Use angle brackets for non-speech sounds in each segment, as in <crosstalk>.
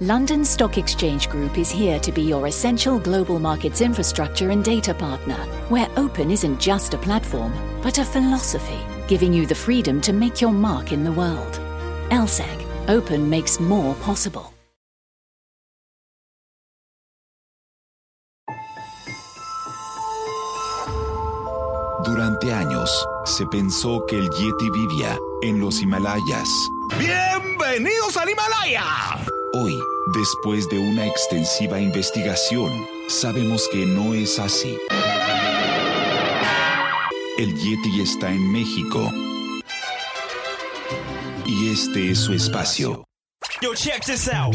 London Stock Exchange Group is here to be your essential global markets infrastructure and data partner, where open isn't just a platform, but a philosophy, giving you the freedom to make your mark in the world. LSEG, open makes more possible. Durante años, se pensó que el Yeti vivía en los Himalayas. ¡Bienvenidos al Himalaya! Hoy, después de una extensiva investigación, sabemos que no es así. El Yeti está en México. Y este es su espacio. Yo, check this out.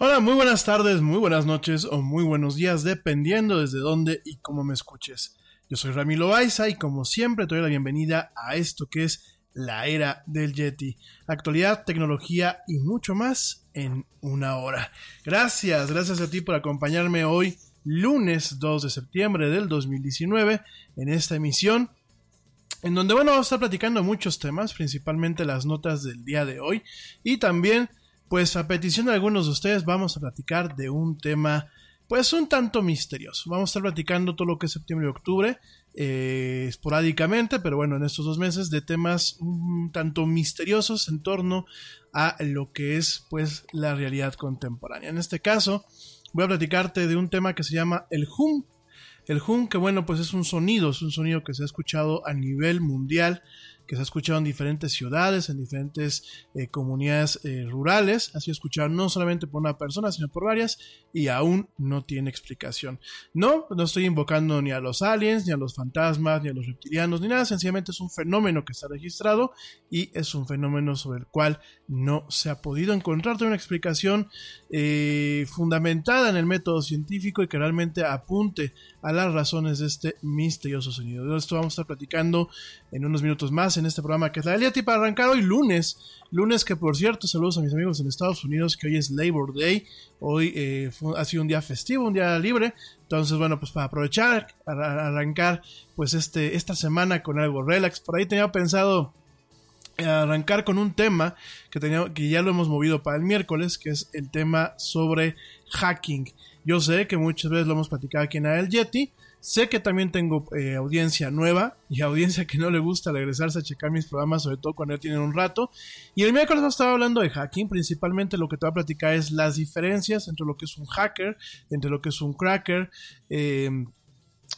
Hola, muy buenas tardes, muy buenas noches o muy buenos días, dependiendo desde dónde y cómo me escuches. Yo soy Ramiro Baiza y como siempre te doy la bienvenida a esto que es la era del Yeti. Actualidad, tecnología y mucho más en una hora. Gracias, gracias a ti por acompañarme hoy, lunes 2 de septiembre del 2019, en esta emisión en donde, bueno, vamos a estar platicando muchos temas, principalmente las notas del día de hoy y también pues a petición de algunos de ustedes vamos a platicar de un tema pues un tanto misterioso. Vamos a estar platicando todo lo que es septiembre y octubre, eh, esporádicamente, pero bueno, en estos dos meses de temas un tanto misteriosos en torno a lo que es pues la realidad contemporánea. En este caso, voy a platicarte de un tema que se llama el hum. El hum, que bueno, pues es un sonido, es un sonido que se ha escuchado a nivel mundial que se ha escuchado en diferentes ciudades, en diferentes eh, comunidades eh, rurales, ha sido escuchado no solamente por una persona, sino por varias, y aún no tiene explicación. No, no estoy invocando ni a los aliens, ni a los fantasmas, ni a los reptilianos, ni nada, sencillamente es un fenómeno que está registrado y es un fenómeno sobre el cual no se ha podido encontrar una explicación eh, fundamentada en el método científico y que realmente apunte a las razones de este misterioso sonido. De esto vamos a estar platicando en unos minutos más en este programa que es la Eliati para arrancar hoy lunes. Lunes que por cierto, saludos a mis amigos en Estados Unidos que hoy es Labor Day. Hoy eh, ha sido un día festivo, un día libre. Entonces, bueno, pues para aprovechar, arrancar pues este, esta semana con algo relax. Por ahí tenía pensado arrancar con un tema que, tenía, que ya lo hemos movido para el miércoles, que es el tema sobre hacking. Yo sé que muchas veces lo hemos platicado aquí en el Yeti. Sé que también tengo eh, audiencia nueva y audiencia que no le gusta regresarse a checar mis programas, sobre todo cuando ya tienen un rato. Y el miércoles estaba hablando de hacking. Principalmente lo que te voy a platicar es las diferencias entre lo que es un hacker, entre lo que es un cracker. Eh,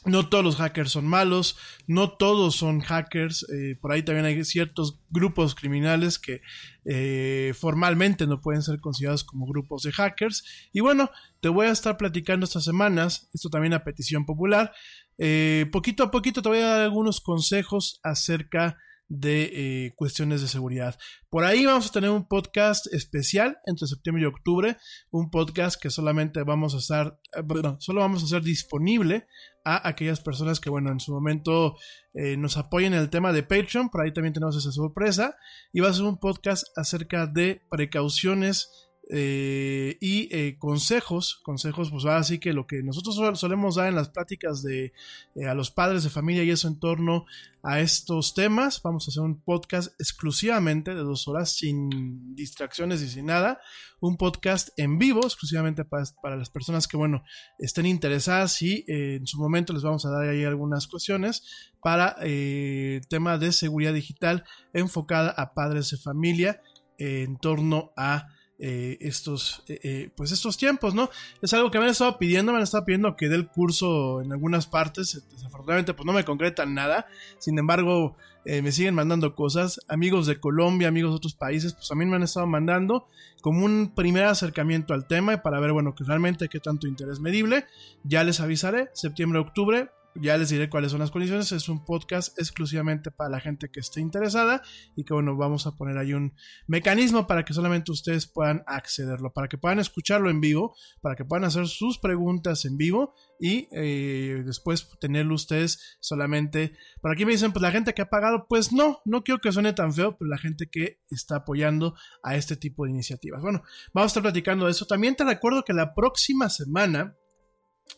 no todos los hackers son malos, no todos son hackers, eh, por ahí también hay ciertos grupos criminales que eh, formalmente no pueden ser considerados como grupos de hackers. Y bueno, te voy a estar platicando estas semanas, esto también a petición popular, eh, poquito a poquito te voy a dar algunos consejos acerca de eh, cuestiones de seguridad. Por ahí vamos a tener un podcast especial entre septiembre y octubre, un podcast que solamente vamos a estar, bueno, eh, solo vamos a hacer disponible a aquellas personas que, bueno, en su momento eh, nos apoyen en el tema de Patreon, por ahí también tenemos esa sorpresa, y va a ser un podcast acerca de precauciones eh, y eh, consejos, consejos, pues ahora sí que lo que nosotros solemos dar en las pláticas de eh, a los padres de familia y eso en torno a estos temas. Vamos a hacer un podcast exclusivamente de dos horas, sin distracciones y sin nada. Un podcast en vivo, exclusivamente para, para las personas que, bueno, estén interesadas y en su momento les vamos a dar ahí algunas cuestiones para el tema de seguridad digital enfocada a padres de familia en torno a eh, estos, eh, eh, pues estos tiempos, ¿no? Es algo que me han estado pidiendo, me han estado pidiendo que dé el curso en algunas partes, desafortunadamente pues no me concretan nada, sin embargo me siguen mandando cosas, amigos de Colombia, amigos de otros países, pues también me han estado mandando como un primer acercamiento al tema para ver, bueno, que realmente qué tanto interés medible, ya les avisaré, septiembre, octubre, ya les diré cuáles son las condiciones. Es un podcast exclusivamente para la gente que esté interesada y que bueno, vamos a poner ahí un mecanismo para que solamente ustedes puedan accederlo, para que puedan escucharlo en vivo, para que puedan hacer sus preguntas en vivo y eh, después tenerlo ustedes solamente. Por aquí me dicen, pues la gente que ha pagado, pues no, no quiero que suene tan feo, pero la gente que está apoyando a este tipo de iniciativas. Bueno, vamos a estar platicando de eso. También te recuerdo que la próxima semana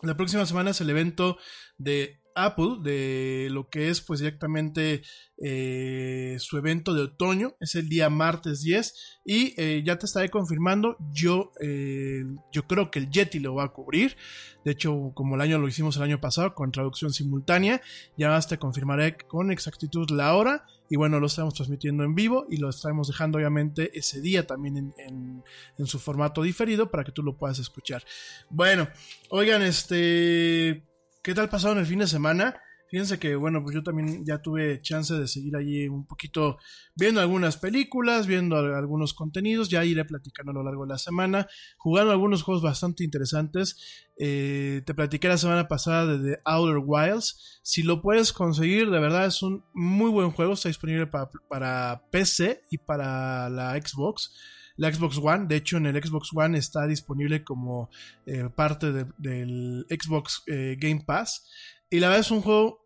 la próxima semana es el evento de Apple, de lo que es pues directamente eh, su evento de otoño, es el día martes 10 y eh, ya te estaré confirmando, yo, eh, yo creo que el Yeti lo va a cubrir, de hecho como el año lo hicimos el año pasado con traducción simultánea, ya te confirmaré con exactitud la hora y bueno, lo estamos transmitiendo en vivo y lo estamos dejando obviamente ese día también en, su formato diferido para que tú lo puedas escuchar. Bueno, oigan, este, ¿qué tal pasado en el fin de semana? Fíjense que, bueno, pues yo también ya tuve chance de seguir allí un poquito viendo algunas películas, viendo algunos contenidos, ya iré platicando a lo largo de la semana, jugando algunos juegos bastante interesantes. Eh, te platiqué la semana pasada de The Outer Wilds. Si lo puedes conseguir, de verdad es un muy buen juego, está disponible para, PC y para la Xbox la Xbox One. De hecho, en el Xbox One está disponible como eh, parte del Xbox eh, Game Pass. Y la verdad es un juego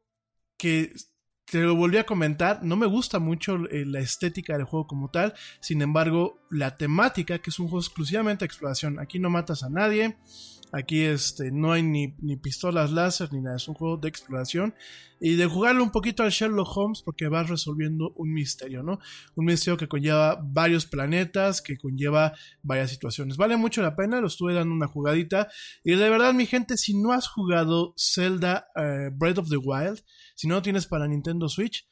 que te lo volví a comentar, no me gusta mucho eh, la estética del juego como tal, sin embargo, la temática, que es un juego exclusivamente de exploración, aquí no matas a nadie, aquí este, no hay ni, ni pistolas láser ni nada, es un juego de exploración y de jugarlo un poquito al Sherlock Holmes porque vas resolviendo un misterio, ¿no? Un misterio que conlleva varios planetas, que conlleva varias situaciones. Vale mucho la pena, lo estuve dando una jugadita y de verdad mi gente, si no has jugado Zelda eh, Breath of the Wild, si no lo tienes para Nintendo Switch,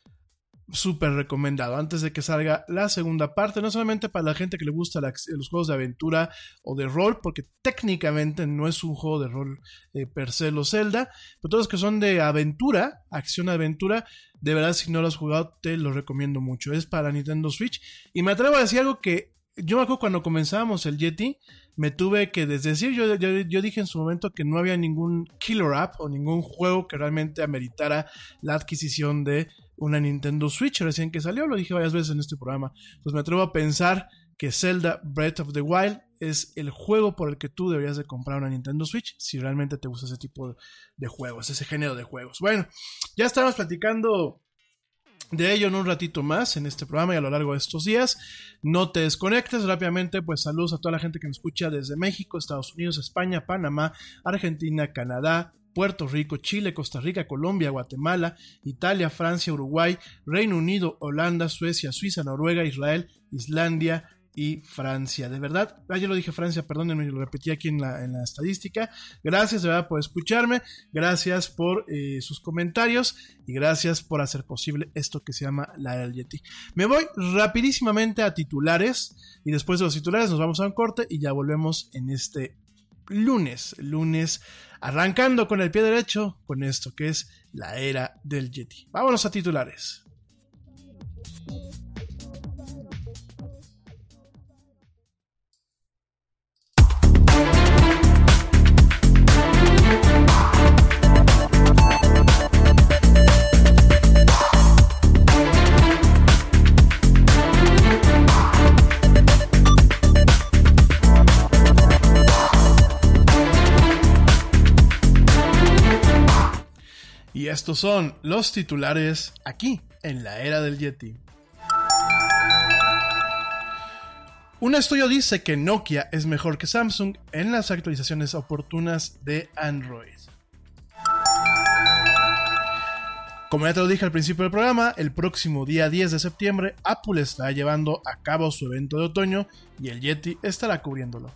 súper recomendado. Antes de que salga la segunda parte, no solamente para la gente que le gusta los juegos de aventura o de rol, porque técnicamente no es un juego de rol eh, per se lo Zelda, pero todos los que son de aventura, acción-aventura, de verdad si no lo has jugado te lo recomiendo mucho, es para Nintendo Switch. Y me atrevo a decir algo que yo me acuerdo cuando comenzábamos el Yeti, me tuve que desdecir. Yo, yo, yo, dije en su momento que no había ningún killer app o ningún juego que realmente ameritara la adquisición de una Nintendo Switch recién que salió, lo dije varias veces en este programa. Pues me atrevo a pensar que Zelda Breath of the Wild es el juego por el que tú deberías de comprar una Nintendo Switch si realmente te gusta ese tipo de juegos, ese género de juegos. Bueno, ya estamos platicando de ello en un ratito más en este programa y a lo largo de estos días. No te desconectes rápidamente, pues saludos a toda la gente que me escucha desde México, Estados Unidos, España, Panamá, Argentina, Canadá, Puerto Rico, Chile, Costa Rica, Colombia, Guatemala, Italia, Francia, Uruguay, Reino Unido, Holanda, Suecia, Suiza, Noruega, Israel, Islandia y Francia. De verdad, ayer lo dije Francia, perdónenme, lo repetí aquí en la, estadística. Gracias de verdad por escucharme, gracias por eh, sus comentarios y gracias por hacer posible esto que se llama la Yeti. Me voy rapidísimamente a titulares y después de los titulares nos vamos a un corte y ya volvemos en este lunes, lunes arrancando con el pie derecho con esto que es la era del Yeti. Vámonos a titulares. Estos son los titulares aquí, en la era del Yeti. Un estudio dice que Nokia es mejor que Samsung en las actualizaciones oportunas de Android. Como ya te lo dije al principio del programa, el próximo día 10 de septiembre Apple estará llevando a cabo su evento de otoño y el Yeti estará cubriéndolo.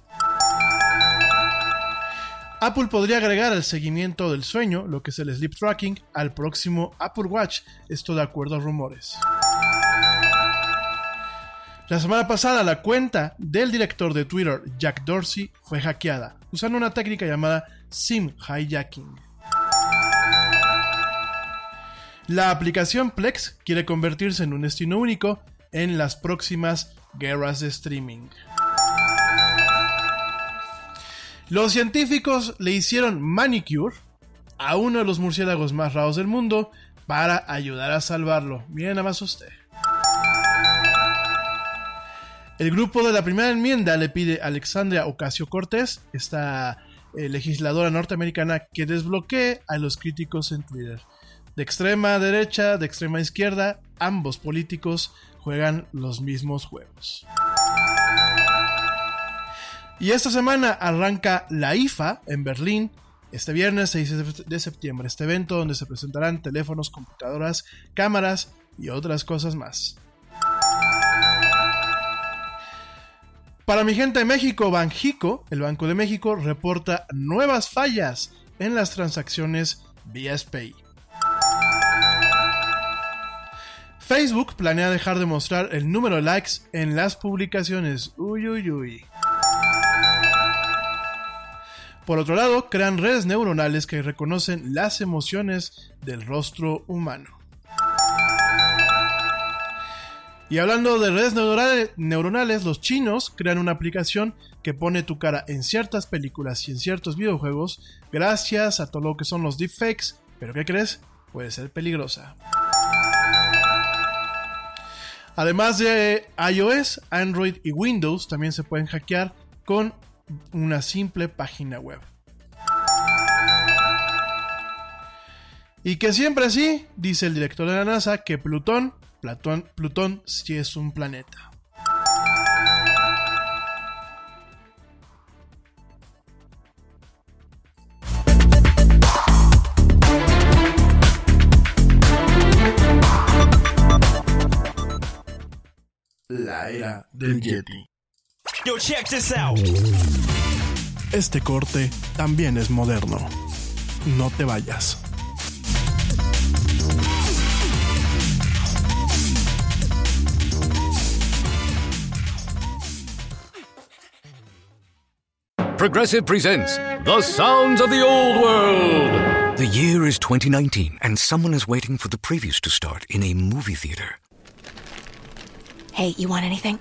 Apple podría agregar el seguimiento del sueño, lo que es el sleep tracking, al próximo Apple Watch, esto de acuerdo a rumores. La semana pasada la cuenta del director de Twitter, Jack Dorsey, fue hackeada, usando una técnica llamada SIM hijacking. La aplicación Plex quiere convertirse en un destino único en las próximas guerras de streaming. Los científicos le hicieron manicure a uno de los murciélagos más raros del mundo para ayudar a salvarlo. Miren nada más usted. El grupo de la primera enmienda le pide a Alexandria Ocasio Cortés, esta eh, legisladora norteamericana, que desbloquee a los críticos en Twitter. De extrema derecha, de extrema izquierda, ambos políticos juegan los mismos juegos. Y esta semana arranca la IFA en Berlín, este viernes 6 de septiembre, este evento donde se presentarán teléfonos, computadoras, cámaras y otras cosas más. Para mi gente de México, Banjico, el Banco de México, reporta nuevas fallas en las transacciones vía SPAY. Facebook planea dejar de mostrar el número de likes en las publicaciones. Uy, uy, uy. Por otro lado, crean redes neuronales que reconocen las emociones del rostro humano. Y hablando de redes neuronales, los chinos crean una aplicación que pone tu cara en ciertas películas y en ciertos videojuegos gracias a todo lo que son los deepfakes, pero ¿qué crees? Puede ser peligrosa. Además de iOS, Android y Windows también se pueden hackear con una simple página web. Y que siempre así, dice el director de la NASA, que Plutón, Platón, Plutón sí es un planeta. La era del Yeti. Yo, check this out. Este corte también es moderno. No te vayas. Progressive presents The Sounds of the Old World. The year is 2019, and someone is waiting for the previews to start in a movie theater. Hey, you want anything?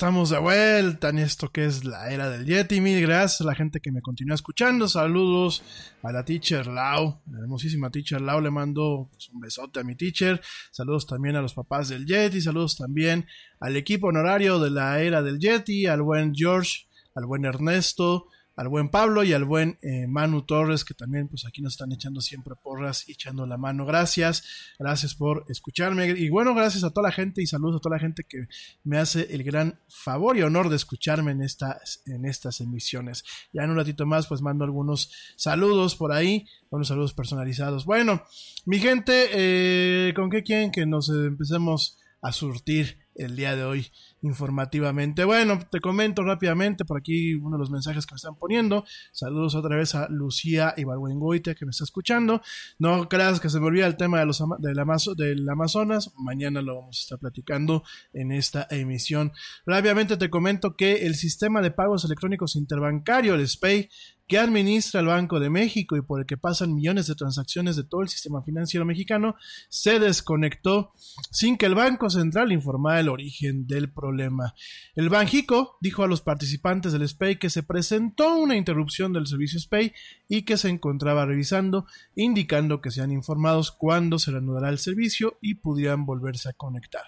Estamos de vuelta en esto que es la era del Yeti. Mil gracias a la gente que me continúa escuchando. Saludos a la teacher Lau, la hermosísima teacher Lau. Le mando pues, un besote a mi teacher. Saludos también a los papás del Yeti. Saludos también al equipo honorario de la era del Yeti, al buen George, al buen Ernesto, al buen Pablo y al buen eh, Manu Torres, que también pues aquí nos están echando siempre porras y echando la mano. Gracias, gracias por escucharme. Y bueno, gracias a toda la gente y saludos a toda la gente que me hace el gran favor y honor de escucharme en estas, en estas emisiones. Ya en un ratito más pues mando algunos saludos por ahí, unos saludos personalizados. Bueno, mi gente, eh, ¿con qué quieren que nos empecemos a surtir el día de hoy informativamente. Bueno, te comento rápidamente por aquí uno de los mensajes que me están poniendo. Saludos otra vez a Lucía Ibargüengoite que me está escuchando. No creas que se me olvida el tema de los del Amazonas. Mañana lo vamos a estar platicando en esta emisión. Rápidamente te comento que el sistema de pagos electrónicos interbancario, el SPAY, que administra el Banco de México y por el que pasan millones de transacciones de todo el sistema financiero mexicano, se desconectó sin que el Banco Central informara el origen del problema. El Banjico dijo a los participantes del SPAY que se presentó una interrupción del servicio SPAY y que se encontraba revisando, indicando que sean informados cuándo se reanudará el servicio y pudieran volverse a conectar.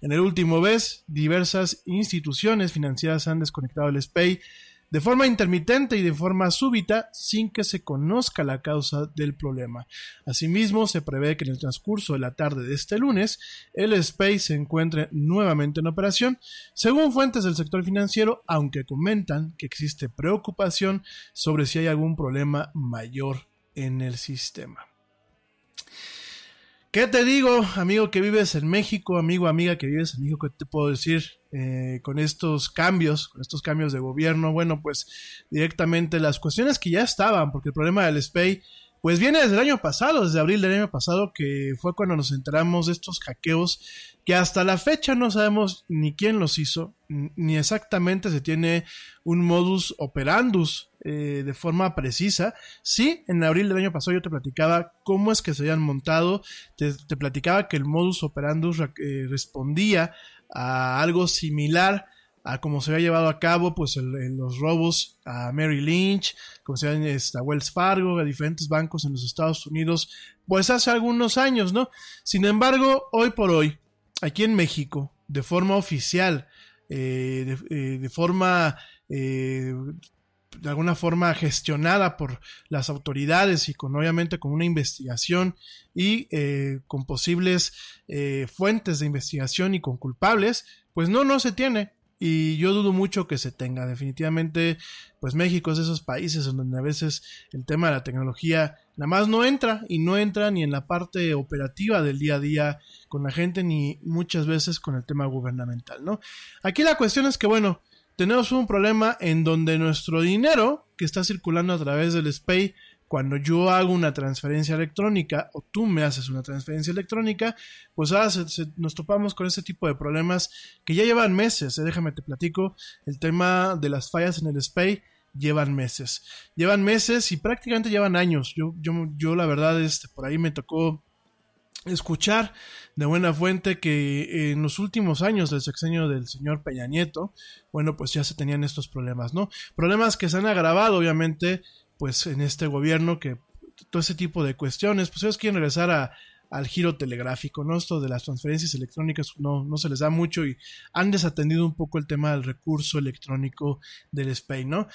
En el último mes, diversas instituciones financieras han desconectado el SPAY de forma intermitente y de forma súbita sin que se conozca la causa del problema. Asimismo, se prevé que en el transcurso de la tarde de este lunes, el SPACE se encuentre nuevamente en operación, según fuentes del sector financiero, aunque comentan que existe preocupación sobre si hay algún problema mayor en el sistema. ¿Qué te digo, amigo que vives en México, amigo, amiga que vives en México? ¿Qué te puedo decir eh, con estos cambios, con estos cambios de gobierno? Bueno, pues directamente las cuestiones que ya estaban, porque el problema del SPAY pues viene desde el año pasado, desde abril del año pasado, que fue cuando nos enteramos de estos hackeos que hasta la fecha no sabemos ni quién los hizo, ni exactamente se tiene un modus operandus eh, de forma precisa. Sí, en abril del año pasado yo te platicaba cómo es que se habían montado, te, platicaba que el modus operandus eh, respondía a algo similar a cómo se había llevado a cabo pues los robos a Mary Lynch, como se ven este, a Wells Fargo, a diferentes bancos en los Estados Unidos, pues hace algunos años, ¿no? Sin embargo, hoy por hoy, aquí en México, de forma oficial, eh, de, eh, forma eh, de alguna forma gestionada por las autoridades y con obviamente con una investigación y con posibles fuentes de investigación y con culpables, pues no, no se tiene y yo dudo mucho que se tenga. Definitivamente, pues México es de esos países en donde a veces el tema de la tecnología nada más no entra y no entra ni en la parte operativa del día a día con la gente ni muchas veces con el tema gubernamental, ¿no? Aquí la cuestión es que, bueno, tenemos un problema en donde nuestro dinero que está circulando a través del SPAY cuando yo hago una transferencia electrónica o tú me haces una transferencia electrónica, pues ahora nos topamos con ese tipo de problemas que ya llevan meses. ¿eh? Déjame te platico, el tema de las fallas en el SPAY llevan meses. Llevan meses y prácticamente llevan años. Yo, yo, yo la verdad, este, por ahí me tocó escuchar de buena fuente que en los últimos años del sexenio del señor Peña Nieto, bueno, pues ya se tenían estos problemas, ¿no? Problemas que se han agravado, obviamente, pues en este gobierno que todo ese tipo de cuestiones, pues ellos quieren regresar a, al giro telegráfico, ¿no? Esto de las transferencias electrónicas no, no se les da mucho y han desatendido un poco el tema del recurso electrónico del SPAY, ¿no?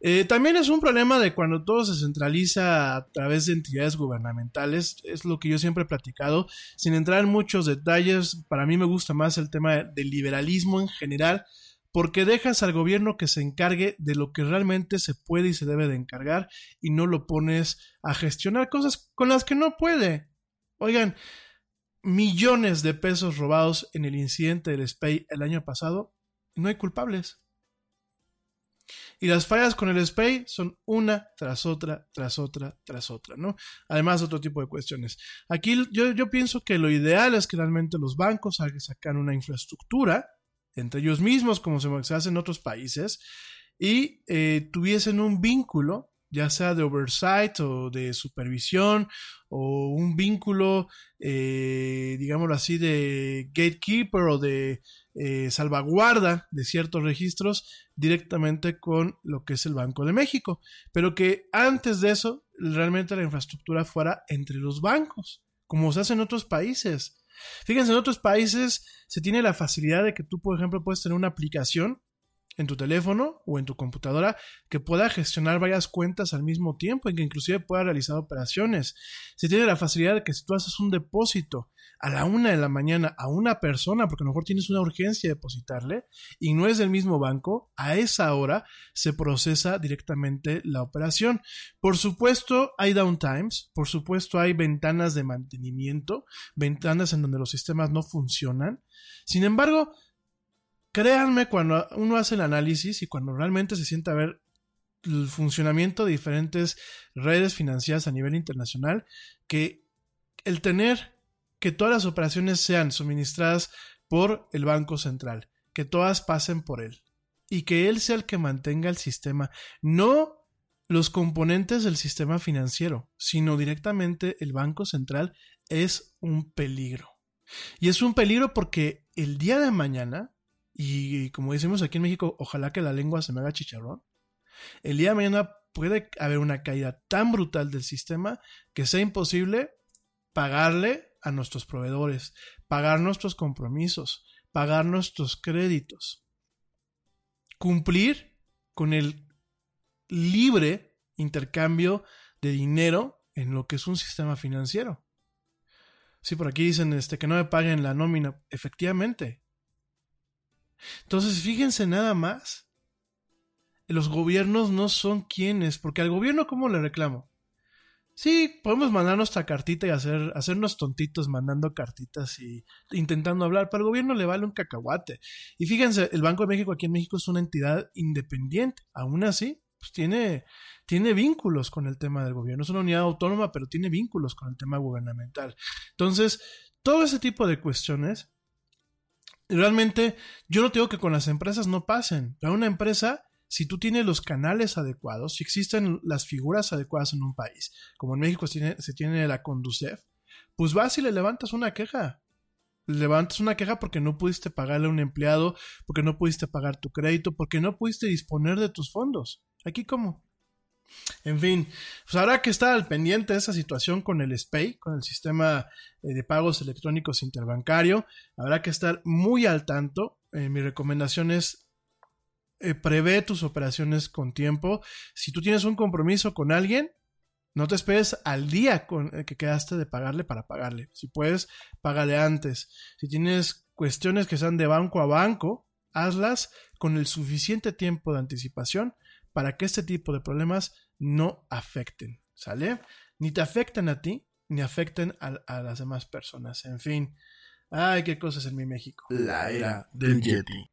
Eh, también es un problema de cuando todo se centraliza a través de entidades gubernamentales, es lo que yo siempre he platicado, sin entrar en muchos detalles, para mí me gusta más el tema del liberalismo en general, porque dejas al gobierno que se encargue de lo que realmente se puede y se debe de encargar y no lo pones a gestionar cosas con las que no puede. Oigan, millones de pesos robados en el incidente del SPAY el año pasado, no hay culpables. Y las fallas con el SPAY son una tras otra, tras otra, tras otra, ¿no? Además, otro tipo de cuestiones. Aquí yo, yo pienso que lo ideal es que realmente los bancos sacan una infraestructura entre ellos mismos, como se hace en otros países, y eh, tuviesen un vínculo, ya sea de oversight o de supervisión, o un vínculo, eh, digámoslo así, de gatekeeper o de eh, salvaguarda de ciertos registros directamente con lo que es el Banco de México. Pero que antes de eso, realmente la infraestructura fuera entre los bancos, como se hace en otros países. Fíjense, en otros países se tiene la facilidad de que tú, por ejemplo, puedes tener una aplicación en tu teléfono o en tu computadora que pueda gestionar varias cuentas al mismo tiempo y que inclusive pueda realizar operaciones. Se tiene la facilidad de que si tú haces un depósito a la una de la mañana a una persona, porque a lo mejor tienes una urgencia de depositarle y no es del mismo banco, a esa hora se procesa directamente la operación. Por supuesto, hay downtimes, por supuesto, hay ventanas de mantenimiento, ventanas en donde los sistemas no funcionan. Sin embargo, créanme cuando uno hace el análisis y cuando realmente se sienta a ver el funcionamiento de diferentes redes financieras a nivel internacional, que el tener que todas las operaciones sean suministradas por el Banco Central, que todas pasen por él y que él sea el que mantenga el sistema, no los componentes del sistema financiero, sino directamente el Banco Central es un peligro. Y es un peligro porque el día de mañana, y como decimos aquí en México, ojalá que la lengua se me haga chicharrón, el día de mañana puede haber una caída tan brutal del sistema que sea imposible pagarle a nuestros proveedores, pagar nuestros compromisos, pagar nuestros créditos, cumplir con el libre intercambio de dinero en lo que es un sistema financiero. Sí, por aquí dicen este, que no me paguen la nómina. Efectivamente. Entonces, fíjense nada más. Los gobiernos no son quienes, porque al gobierno, ¿cómo le reclamo? Sí, podemos mandar nuestra cartita y hacer, hacernos tontitos mandando cartitas y intentando hablar, pero al gobierno le vale un cacahuate. Y fíjense, el Banco de México aquí en México es una entidad independiente. Aún así, pues, tiene, tiene vínculos con el tema del gobierno. Es una unidad autónoma, pero tiene vínculos con el tema gubernamental. Entonces, todo ese tipo de cuestiones, realmente yo no digo que con las empresas no pasen. Para una empresa, si tú tienes los canales adecuados, si existen las figuras adecuadas en un país, como en México se tiene, se tiene la Conducef, pues vas y le levantas una queja. Levantas una queja porque no pudiste pagarle a un empleado, porque no pudiste pagar tu crédito, porque no pudiste disponer de tus fondos. Aquí cómo. En fin, pues habrá que estar al pendiente de esa situación con el SPAY, con el sistema eh, de pagos electrónicos interbancario. Habrá que estar muy al tanto. Eh, mi recomendación es eh, prevé tus operaciones con tiempo. Si tú tienes un compromiso con alguien, no te esperes al día con el que quedaste de pagarle para pagarle. Si puedes, págale antes. Si tienes cuestiones que sean de banco a banco, hazlas con el suficiente tiempo de anticipación para que este tipo de problemas no afecten, ¿sale? Ni te afecten a ti, ni afecten a, las demás personas. En fin, ay, qué cosas en mi México. La era del Yeti.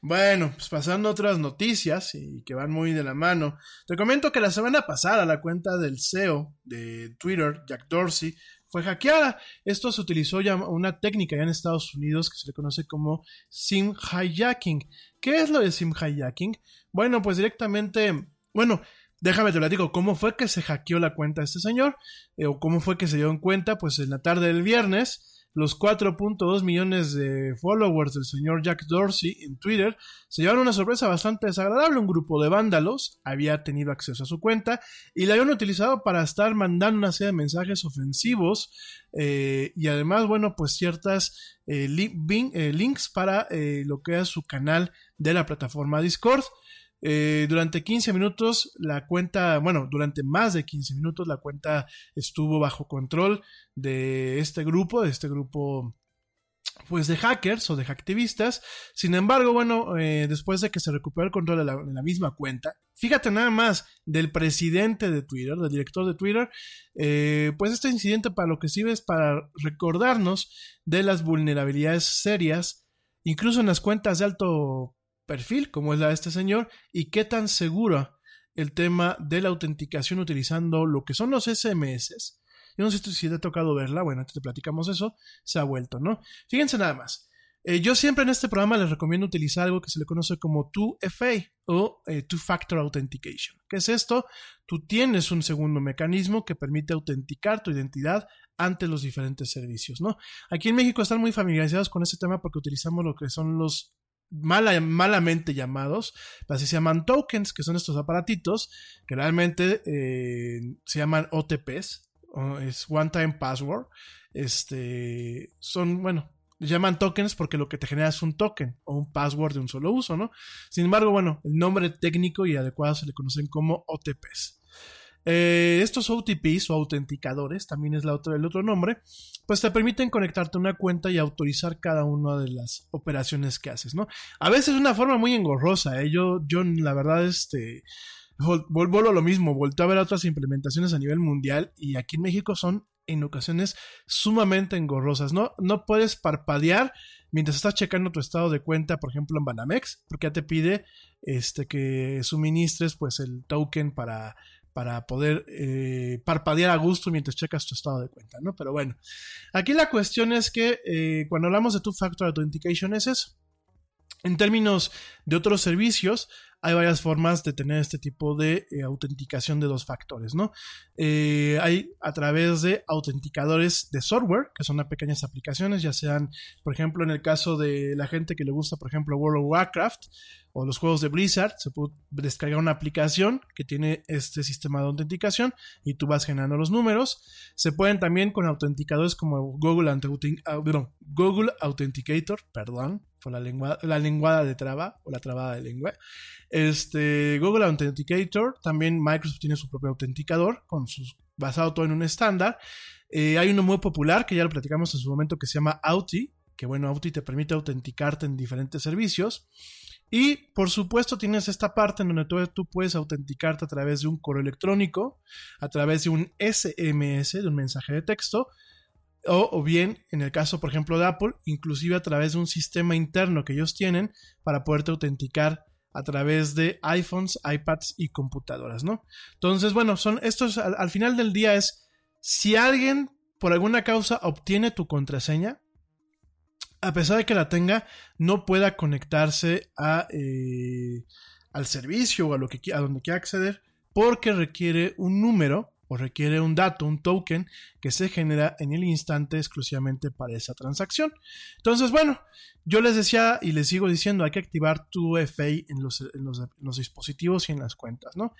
Bueno, pues pasando a otras noticias y que van muy de la mano. Te comento que la semana pasada la cuenta del CEO de Twitter, Jack Dorsey, fue hackeada. Esto se utilizó ya una técnica ya en Estados Unidos que se le conoce como SIM hijacking. ¿Qué es lo de SIM hijacking? Bueno, pues directamente, bueno, déjame te digo, cómo fue que se hackeó la cuenta de este señor, eh, o cómo fue que se dio en cuenta, pues en la tarde del viernes, los 4.2 millones de followers del señor Jack Dorsey en Twitter se llevaron una sorpresa bastante desagradable. Un grupo de vándalos había tenido acceso a su cuenta y la habían utilizado para estar mandando una serie de mensajes ofensivos eh, y además, bueno, pues ciertas eh, eh, links para lo que es su canal de la plataforma Discord. Eh, durante 15 minutos la cuenta, bueno, durante más de 15 minutos la cuenta estuvo bajo control de este grupo, de este grupo pues de hackers o de hacktivistas. Sin embargo, bueno, eh, después de que se recuperó el control de la, misma cuenta, fíjate nada más del presidente de Twitter, del director de Twitter, eh, pues este incidente para lo que sirve es para recordarnos de las vulnerabilidades serias, incluso en las cuentas de alto perfil, como es la de este señor, y qué tan seguro el tema de la autenticación utilizando lo que son los SMS. Yo no sé si te ha tocado verla, bueno, antes te platicamos eso, se ha vuelto, ¿no? Fíjense nada más. Eh, yo siempre en este programa les recomiendo utilizar algo que se le conoce como 2FA o eh, Two Factor Authentication. ¿Qué es esto? Tú tienes un segundo mecanismo que permite autenticar tu identidad ante los diferentes servicios, ¿no? Aquí en México están muy familiarizados con ese tema porque utilizamos lo que son los malamente llamados, así se llaman tokens, que son estos aparatitos que realmente eh, se llaman OTPs, es One Time Password. Este, son, bueno, llaman tokens porque lo que te genera es un token o un password de un solo uso, ¿no? Sin embargo, bueno, el nombre técnico y adecuado se le conocen como OTPs. Eh, estos OTPs o autenticadores, también es la otra, el otro nombre, pues te permiten conectarte a una cuenta y autorizar cada una de las operaciones que haces, ¿no? A veces de una forma muy engorrosa, ¿eh? Yo, yo la verdad, este, vuelvo a lo mismo, vuelto a ver otras implementaciones a nivel mundial y aquí en México son en ocasiones sumamente engorrosas, ¿no? No puedes parpadear mientras estás checando tu estado de cuenta, por ejemplo, en Banamex, porque ya te pide este, que suministres pues el token para para poder eh, parpadear a gusto mientras checas tu estado de cuenta, ¿no? Pero bueno, aquí la cuestión es que eh, cuando hablamos de Two-Factor Authentication es. En términos de otros servicios, hay varias formas de tener este tipo de eh, autenticación de dos factores, ¿no? Eh, hay a través de autenticadores de software, que son pequeñas aplicaciones, ya sean, por ejemplo, en el caso de la gente que le gusta, por ejemplo, World of Warcraft o los juegos de Blizzard, se puede descargar una aplicación que tiene este sistema de autenticación y tú vas generando los números. Se pueden también con autenticadores como Google, ah, Google Authenticator, perdón, la, lengua, la lenguada de traba o la trabada de lengua. Este, Google Authenticator, también Microsoft tiene su propio autenticador, con sus, basado todo en un estándar. Eh, hay uno muy popular que ya lo platicamos en su momento que se llama Auti, que bueno, Auti te permite autenticarte en diferentes servicios. Y por supuesto tienes esta parte en donde tú, tú, puedes autenticarte a través de un correo electrónico, a través de un SMS, de un mensaje de texto, o, o, bien, en el caso, por ejemplo, de Apple, inclusive a través de un sistema interno que ellos tienen para poderte autenticar a través de iPhones, iPads y computadoras, ¿no? Entonces, bueno, son estos al, al final del día es si alguien por alguna causa obtiene tu contraseña, a pesar de que la tenga, no pueda conectarse eh, al servicio o a, lo que, a donde quiera acceder, porque requiere un número o requiere un dato, un token que se genera en el instante exclusivamente para esa transacción. Entonces, bueno, yo les decía y les sigo diciendo, hay que activar tu los, en los dispositivos y en las cuentas, ¿no?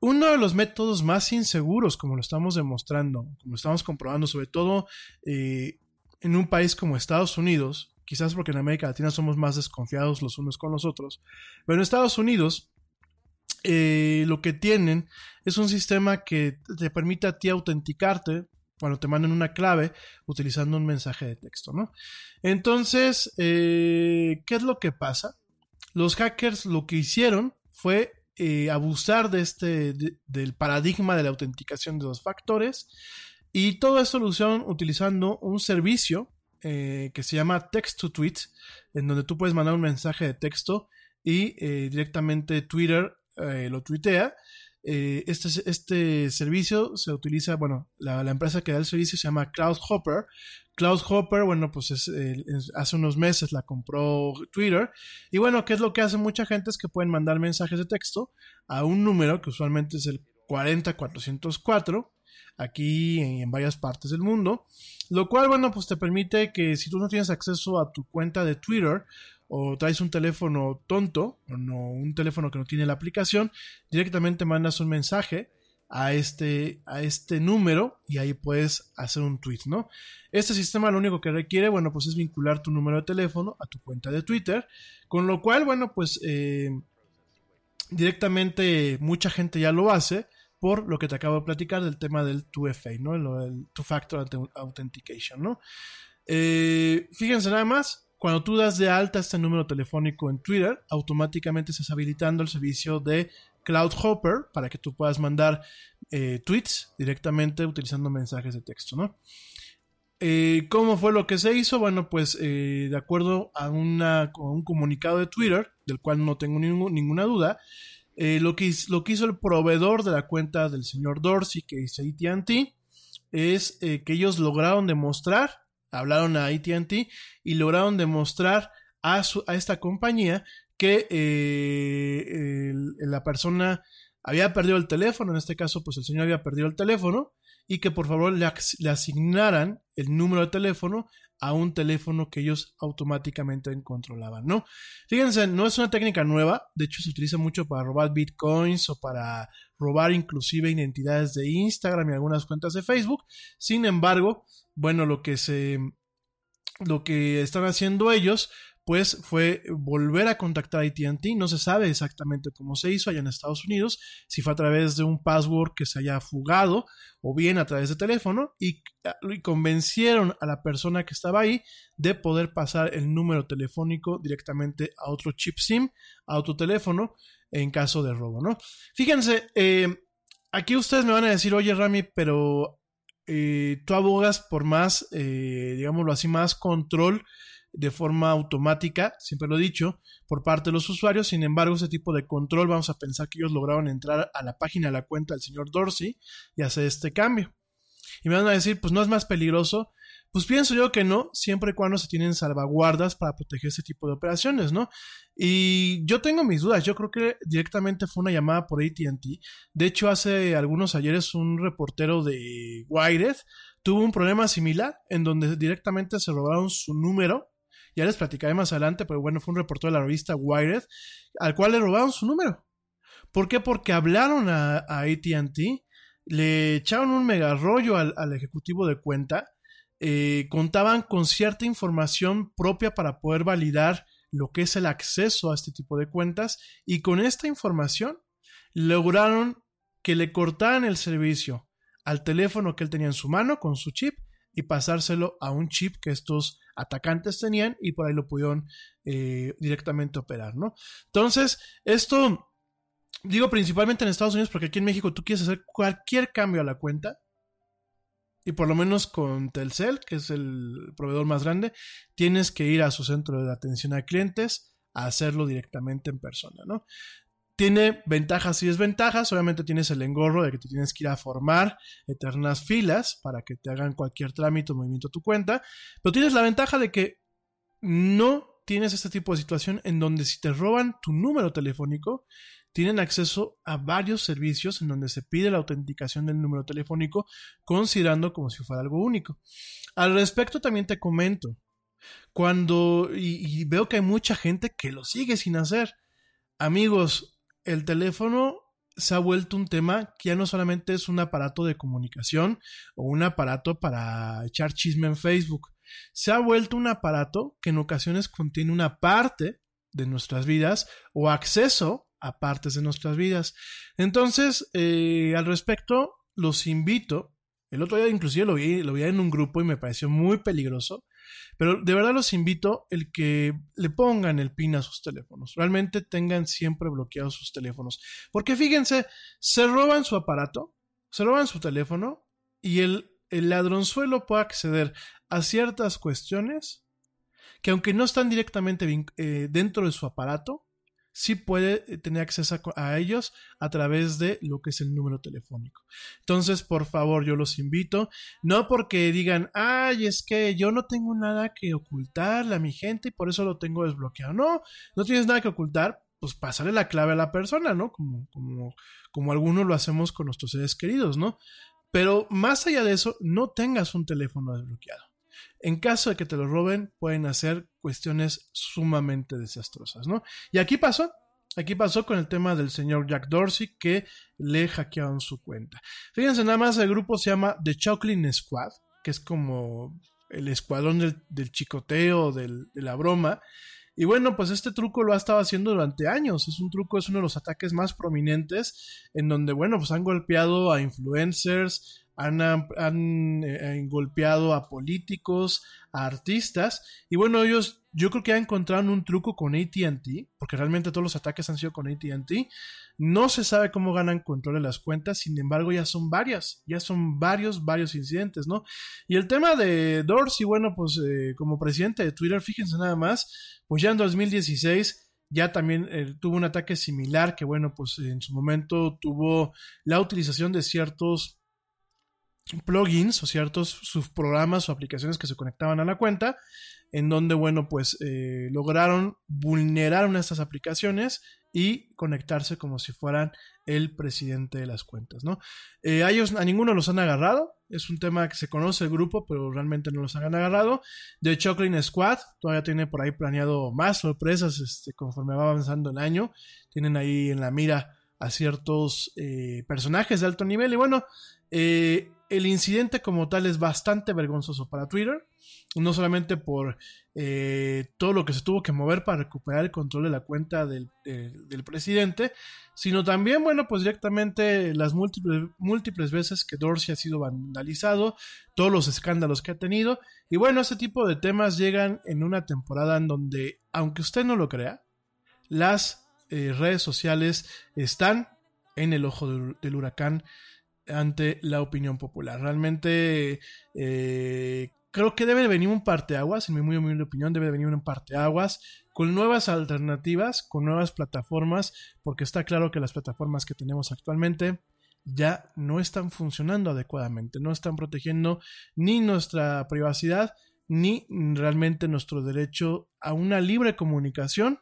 Uno de los métodos más inseguros, como lo estamos demostrando, como lo estamos comprobando, sobre todo eh, en un país como Estados Unidos, quizás porque en América Latina somos más desconfiados los unos con los otros, pero en Estados Unidos eh, lo que tienen es un sistema que te permite a ti autenticarte cuando te mandan una clave utilizando un mensaje de texto, ¿no? Entonces, eh, ¿qué es lo que pasa? Los hackers lo que hicieron fue eh, abusar de este, de, del paradigma de la autenticación de dos factores y todo esto lo usaron utilizando un servicio que se llama Text to Tweet, en donde tú puedes mandar un mensaje de texto y directamente Twitter eh, lo tuitea. este, este servicio se utiliza, bueno, la, empresa que da el servicio se llama CloudHopper. CloudHopper, bueno, pues es, es, hace unos meses la compró Twitter. Y bueno, ¿qué es lo que hace mucha gente? Es que pueden mandar mensajes de texto a un número que usualmente es el 40404 aquí en, varias partes del mundo. Lo cual, bueno, pues te permite que si tú no tienes acceso a tu cuenta de Twitter o traes un teléfono tonto o no, un teléfono que no tiene la aplicación, directamente mandas un mensaje a este, a este número y ahí puedes hacer un tweet, ¿no? Este sistema lo único que requiere, bueno, pues es vincular tu número de teléfono a tu cuenta de Twitter, con lo cual, bueno, pues eh, directamente mucha gente ya lo hace por lo que te acabo de platicar del tema del 2FA, ¿no? El, Two Factor Authentication, ¿no? Eh, fíjense nada más, cuando tú das de alta este número telefónico en Twitter, automáticamente estás habilitando el servicio de CloudHopper para que tú puedas mandar eh, tweets directamente utilizando mensajes de texto, ¿no? Eh, ¿Cómo fue lo que se hizo? Bueno, pues eh, de acuerdo a, una, un comunicado de Twitter, del cual no tengo ninguna duda, lo, que, hizo el proveedor de la cuenta del señor Dorsey, que es ATT, es que ellos lograron demostrar, hablaron a ATT y lograron demostrar a, su, a esta compañía que eh, la persona había perdido el teléfono, en este caso pues el señor había perdido el teléfono y que por favor le asignaran el número de teléfono a un teléfono que ellos automáticamente controlaban, ¿no? Fíjense, no es una técnica nueva, de hecho se utiliza mucho para robar bitcoins o para robar inclusive identidades de Instagram y algunas cuentas de Facebook. Sin embargo, bueno, lo que se lo que están haciendo ellos pues fue volver a contactar a ATT. No se sabe exactamente cómo se hizo allá en Estados Unidos, si fue a través de un password que se haya fugado o bien a través de teléfono y, y convencieron a la persona que estaba ahí de poder pasar el número telefónico directamente a otro chip SIM, a otro teléfono en caso de robo, ¿no? Fíjense, eh, aquí ustedes me van a decir, oye Rami, pero eh, tú abogas por más, eh, digámoslo así, más control de forma automática, siempre lo he dicho, por parte de los usuarios. Sin embargo, ese tipo de control, vamos a pensar que ellos lograron entrar a la página, a la cuenta del señor Dorsey y hacer este cambio. Y me van a decir, pues no es más peligroso. Pues pienso yo que no, siempre y cuando se tienen salvaguardas para proteger ese tipo de operaciones, ¿no? Y yo tengo mis dudas, yo creo que directamente fue una llamada por ATT. De hecho, hace algunos ayeres un reportero de Wired tuvo un problema similar en donde directamente se robaron su número ya les platicaré más adelante, pero bueno, fue un reportero de la revista Wired al cual le robaron su número. ¿Por qué? Porque hablaron a, a ATT, le echaron un mega rollo al, ejecutivo de cuenta, eh, contaban con cierta información propia para poder validar lo que es el acceso a este tipo de cuentas y con esta información lograron que le cortaran el servicio al teléfono que él tenía en su mano con su chip y pasárselo a un chip que estos atacantes tenían y por ahí lo pudieron eh, directamente operar, ¿no? Entonces, esto digo principalmente en Estados Unidos porque aquí en México tú quieres hacer cualquier cambio a la cuenta y por lo menos con Telcel, que es el proveedor más grande, tienes que ir a su centro de atención a clientes, a hacerlo directamente en persona, ¿no? Tiene ventajas y desventajas. Obviamente tienes el engorro de que te tienes que ir a formar eternas filas para que te hagan cualquier trámite o movimiento a tu cuenta. Pero tienes la ventaja de que no tienes este tipo de situación en donde si te roban tu número telefónico, tienen acceso a varios servicios en donde se pide la autenticación del número telefónico, considerando como si fuera algo único. Al respecto también te comento, cuando, y, y veo que hay mucha gente que lo sigue sin hacer, amigos, el teléfono se ha vuelto un tema que ya no solamente es un aparato de comunicación o un aparato para echar chisme en Facebook. Se ha vuelto un aparato que en ocasiones contiene una parte de nuestras vidas o acceso a partes de nuestras vidas. Entonces, eh, al respecto, los invito. El otro día inclusive lo vi, lo vi en un grupo y me pareció muy peligroso. Pero de verdad los invito el que le pongan el pin a sus teléfonos. Realmente tengan siempre bloqueados sus teléfonos. Porque fíjense, se roban su aparato, se roban su teléfono y el, el ladronzuelo puede acceder a ciertas cuestiones que aunque no están directamente eh, dentro de su aparato, sí puede eh, tener acceso a, ellos a través de lo que es el número telefónico. Entonces, por favor, yo los invito, no porque digan, ay, es que yo no tengo nada que ocultarle a mi gente y por eso lo tengo desbloqueado. No, no tienes nada que ocultar, pues pásale la clave a la persona, ¿no? Como, como, como algunos lo hacemos con nuestros seres queridos, ¿no? Pero más allá de eso, no tengas un teléfono desbloqueado. En caso de que te lo roben, pueden hacer cuestiones sumamente desastrosas, ¿no? Y aquí pasó, Aquí pasó con el tema del señor Jack Dorsey que le hackearon su cuenta. Fíjense nada más, el grupo se llama The Chocolate Squad, que es como el escuadrón del, chicoteo, de la broma. Y bueno, pues este truco lo ha estado haciendo durante años. Es un truco, es uno de los ataques más prominentes en donde, bueno, pues han golpeado a influencers, han, eh, golpeado a políticos, a artistas, y bueno, ellos yo creo que han encontrado un truco con ATT, porque realmente todos los ataques han sido con ATT. No se sabe cómo ganan control de las cuentas, sin embargo, ya son varias, ya son varios, varios incidentes, ¿no? Y el tema de Dorsey, bueno, pues eh, como presidente de Twitter, fíjense nada más, pues ya en 2016 ya también eh, tuvo un ataque similar que bueno pues en su momento tuvo la utilización de ciertos plugins o ciertos subprogramas o aplicaciones que se conectaban a la cuenta, en donde, bueno, pues eh, lograron vulnerar una de estas aplicaciones y conectarse como si fueran el presidente de las cuentas, ¿no? Eh, a ellos, a ninguno los han agarrado, es un tema que se conoce el grupo, pero realmente no los han agarrado. The Chocolate Squad todavía tiene por ahí planeado más sorpresas este, conforme va avanzando el año, tienen ahí en la mira a ciertos eh, personajes de alto nivel. Y bueno, eh, el incidente como tal es bastante vergonzoso para Twitter, no solamente por eh, todo lo que se tuvo que mover para recuperar el control de la cuenta del, presidente, sino también, bueno, pues directamente las múltiples, múltiples veces que Dorsey ha sido vandalizado, todos los escándalos que ha tenido, y bueno, ese tipo de temas llegan en una temporada en donde, aunque usted no lo crea, las eh, redes sociales están en el ojo del huracán ante la opinión popular. Realmente eh, creo que debe venir un parteaguas, en mi muy humilde opinión, debe venir un parteaguas con nuevas alternativas, con nuevas plataformas, porque está claro que las plataformas que tenemos actualmente ya no están funcionando adecuadamente, no están protegiendo ni nuestra privacidad, ni realmente nuestro derecho a una libre comunicación,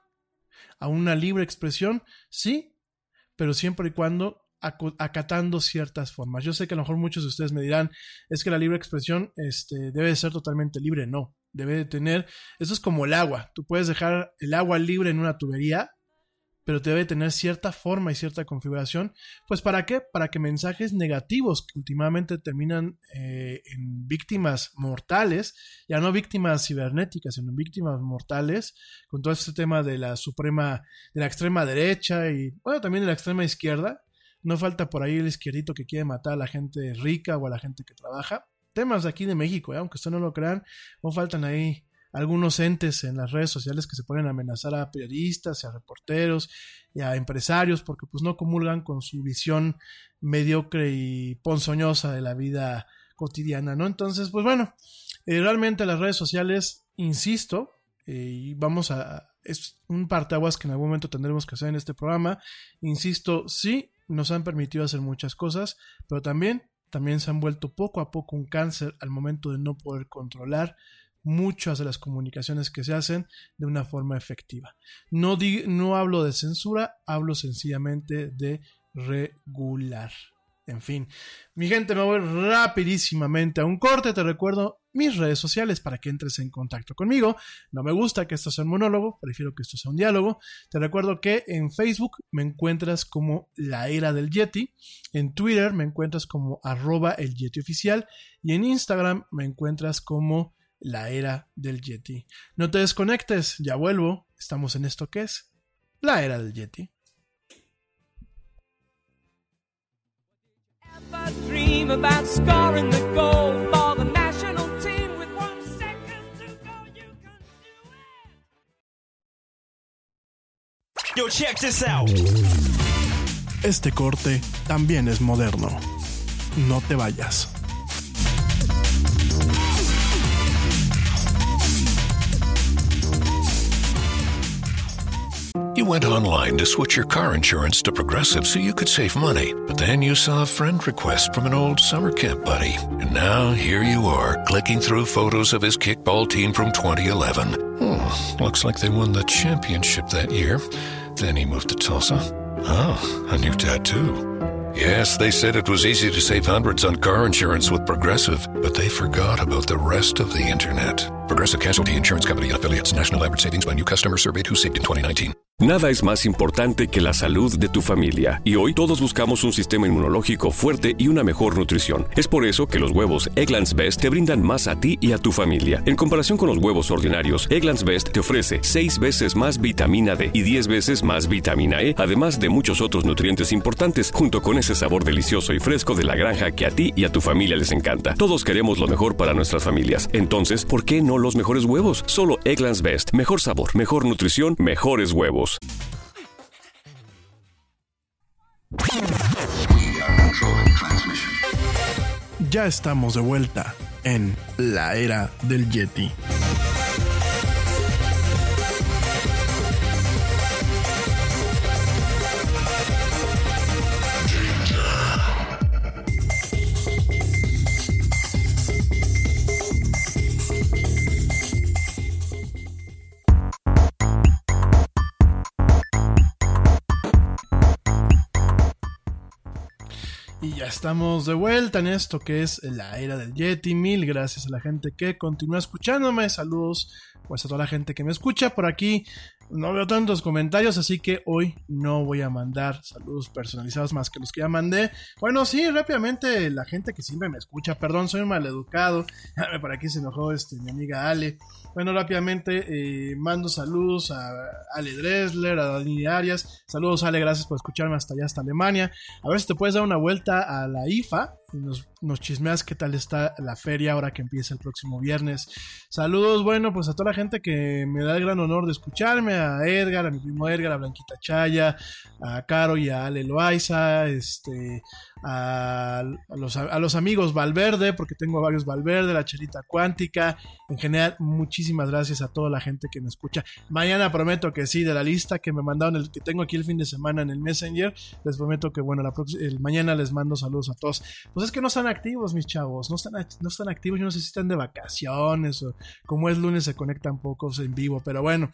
a una libre expresión, sí, pero siempre y cuando acatando ciertas formas. Yo sé que a lo mejor muchos de ustedes me dirán, es que la libre expresión este, debe ser totalmente libre. No, debe de tener, eso es como el agua. Tú puedes dejar el agua libre en una tubería, pero debe tener cierta forma y cierta configuración. Pues para qué? Para que mensajes negativos que últimamente terminan eh, en víctimas mortales, ya no víctimas cibernéticas, sino víctimas mortales, con todo este tema de la suprema, de la extrema derecha y bueno, también de la extrema izquierda, no falta por ahí el izquierdito que quiere matar a la gente rica o a la gente que trabaja. Temas de aquí de México, ¿eh? aunque ustedes no lo crean, no faltan ahí algunos entes en las redes sociales que se ponen a amenazar a periodistas, a reporteros y a empresarios porque pues no comulgan con su visión mediocre y ponzoñosa de la vida cotidiana, ¿no? Entonces, pues bueno, eh, realmente las redes sociales, insisto, eh, y vamos a, es un partaguas que en algún momento tendremos que hacer en este programa. Insisto, sí, nos han permitido hacer muchas cosas, pero también, también se han vuelto poco a poco un cáncer al momento de no poder controlar muchas de las comunicaciones que se hacen de una forma efectiva. No, no hablo de censura, hablo sencillamente de regular. En fin, mi gente, me voy rapidísimamente a un corte. Te recuerdo mis redes sociales para que entres en contacto conmigo. No me gusta que esto sea un monólogo, prefiero que esto sea un diálogo. Te recuerdo que en Facebook me encuentras como la era del Yeti, en Twitter me encuentras como arroba el Yeti oficial y en Instagram me encuentras como la era del Yeti. No te desconectes, ya vuelvo. Estamos en esto que es la era del Yeti. Yo, check this out. Este corte también es moderno. No te vayas. Went online to switch your car insurance to Progressive so you could save money, but then you saw a friend request from an old summer camp buddy. And now here you are, clicking through photos of his kickball team from 2011. Hmm, looks like they won the championship that year. Then he moved to Tulsa. Oh, a new tattoo. Yes, they said it was easy to save hundreds on car insurance with Progressive, but they forgot about the rest of the internet. Progressive Casualty Insurance Company and affiliates. National average savings by new customer surveyed who saved in 2019. Nada es más importante que la salud de tu familia, y hoy todos buscamos un sistema inmunológico fuerte y una mejor nutrición. Es por eso que los huevos Egglands Best te brindan más a ti y a tu familia. En comparación con los huevos ordinarios, Egglands Best te ofrece 6 veces más vitamina D y 10 veces más vitamina E, además de muchos otros nutrientes importantes, junto con ese sabor delicioso y fresco de la granja que a ti y a tu familia les encanta. Todos queremos lo mejor para nuestras familias. Entonces, ¿por qué no los mejores huevos? Solo Egglands Best. Mejor sabor, mejor nutrición, mejores huevos. Ya estamos de vuelta en la era del Yeti. Y ya estamos de vuelta en esto que es la era del Yeti. Mil gracias a la gente que continúa escuchándome. Saludos pues a toda la gente que me escucha por aquí. No veo tantos comentarios, así que hoy no voy a mandar saludos personalizados más que los que ya mandé. Bueno, sí, rápidamente la gente que siempre me escucha, perdón, soy maleducado. <laughs> Por aquí se enojó este, mi amiga Ale. Bueno, rápidamente eh, mando saludos a Ale Dresler, a Dani Arias. Saludos, Ale, gracias por escucharme hasta allá, hasta Alemania. A ver si te puedes dar una vuelta a la IFA y nos, chismeas qué tal está la feria ahora que empieza el próximo viernes. Saludos, bueno, pues a toda la gente que me da el gran honor de escucharme, a Edgar, a mi primo Edgar, a Blanquita Chaya, a Caro y a Ale Loaiza, este, a, los, a, los, amigos Valverde, porque tengo varios Valverde, la Chelita Cuántica. En general, muchísimas gracias a toda la gente que me escucha. Mañana prometo que sí, de la lista que me mandaron, el que tengo aquí el fin de semana en el Messenger, les prometo que, bueno, el, mañana les mando saludos a todos. Pues es que no están activos, mis chavos, no están, no están activos, yo no sé si están de vacaciones o como es lunes se conectan pocos en vivo, pero bueno.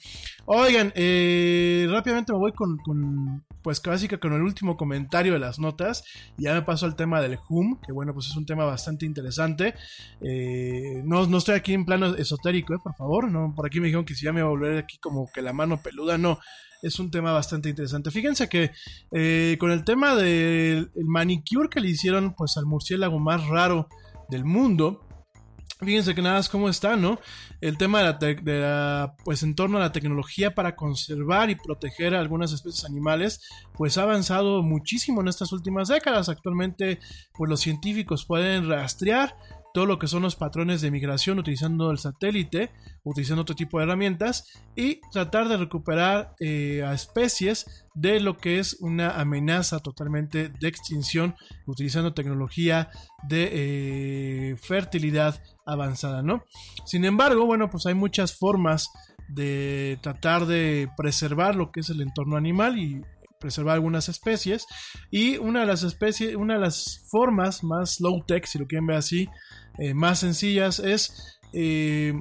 Oigan, eh, rápidamente me voy con, con pues casi con el último comentario de las notas. Me paso al tema del HUM, que bueno, pues es un tema bastante interesante. Eh, no, no estoy aquí en plano esotérico, eh, por favor. No, por aquí me dijeron que si ya me voy a volver aquí como que la mano peluda, no. Es un tema bastante interesante. Fíjense que eh, con el tema del manicure que le hicieron pues al murciélago más raro del mundo, Fíjense que nada es cómo está, ¿no? El tema de la, pues en torno a la tecnología para conservar y proteger algunas especies animales, pues ha avanzado muchísimo en estas últimas décadas. Actualmente, pues los científicos pueden rastrear todo lo que son los patrones de migración utilizando el satélite, utilizando otro tipo de herramientas y tratar de recuperar eh, a especies de lo que es una amenaza totalmente de extinción utilizando tecnología de eh, fertilidad avanzada, ¿no? Sin embargo, bueno, pues hay muchas formas de tratar de preservar lo que es el entorno animal y preservar algunas especies. Y una de las especies, una de las formas más low tech, si lo quieren ver así, eh, más sencillas, es eh,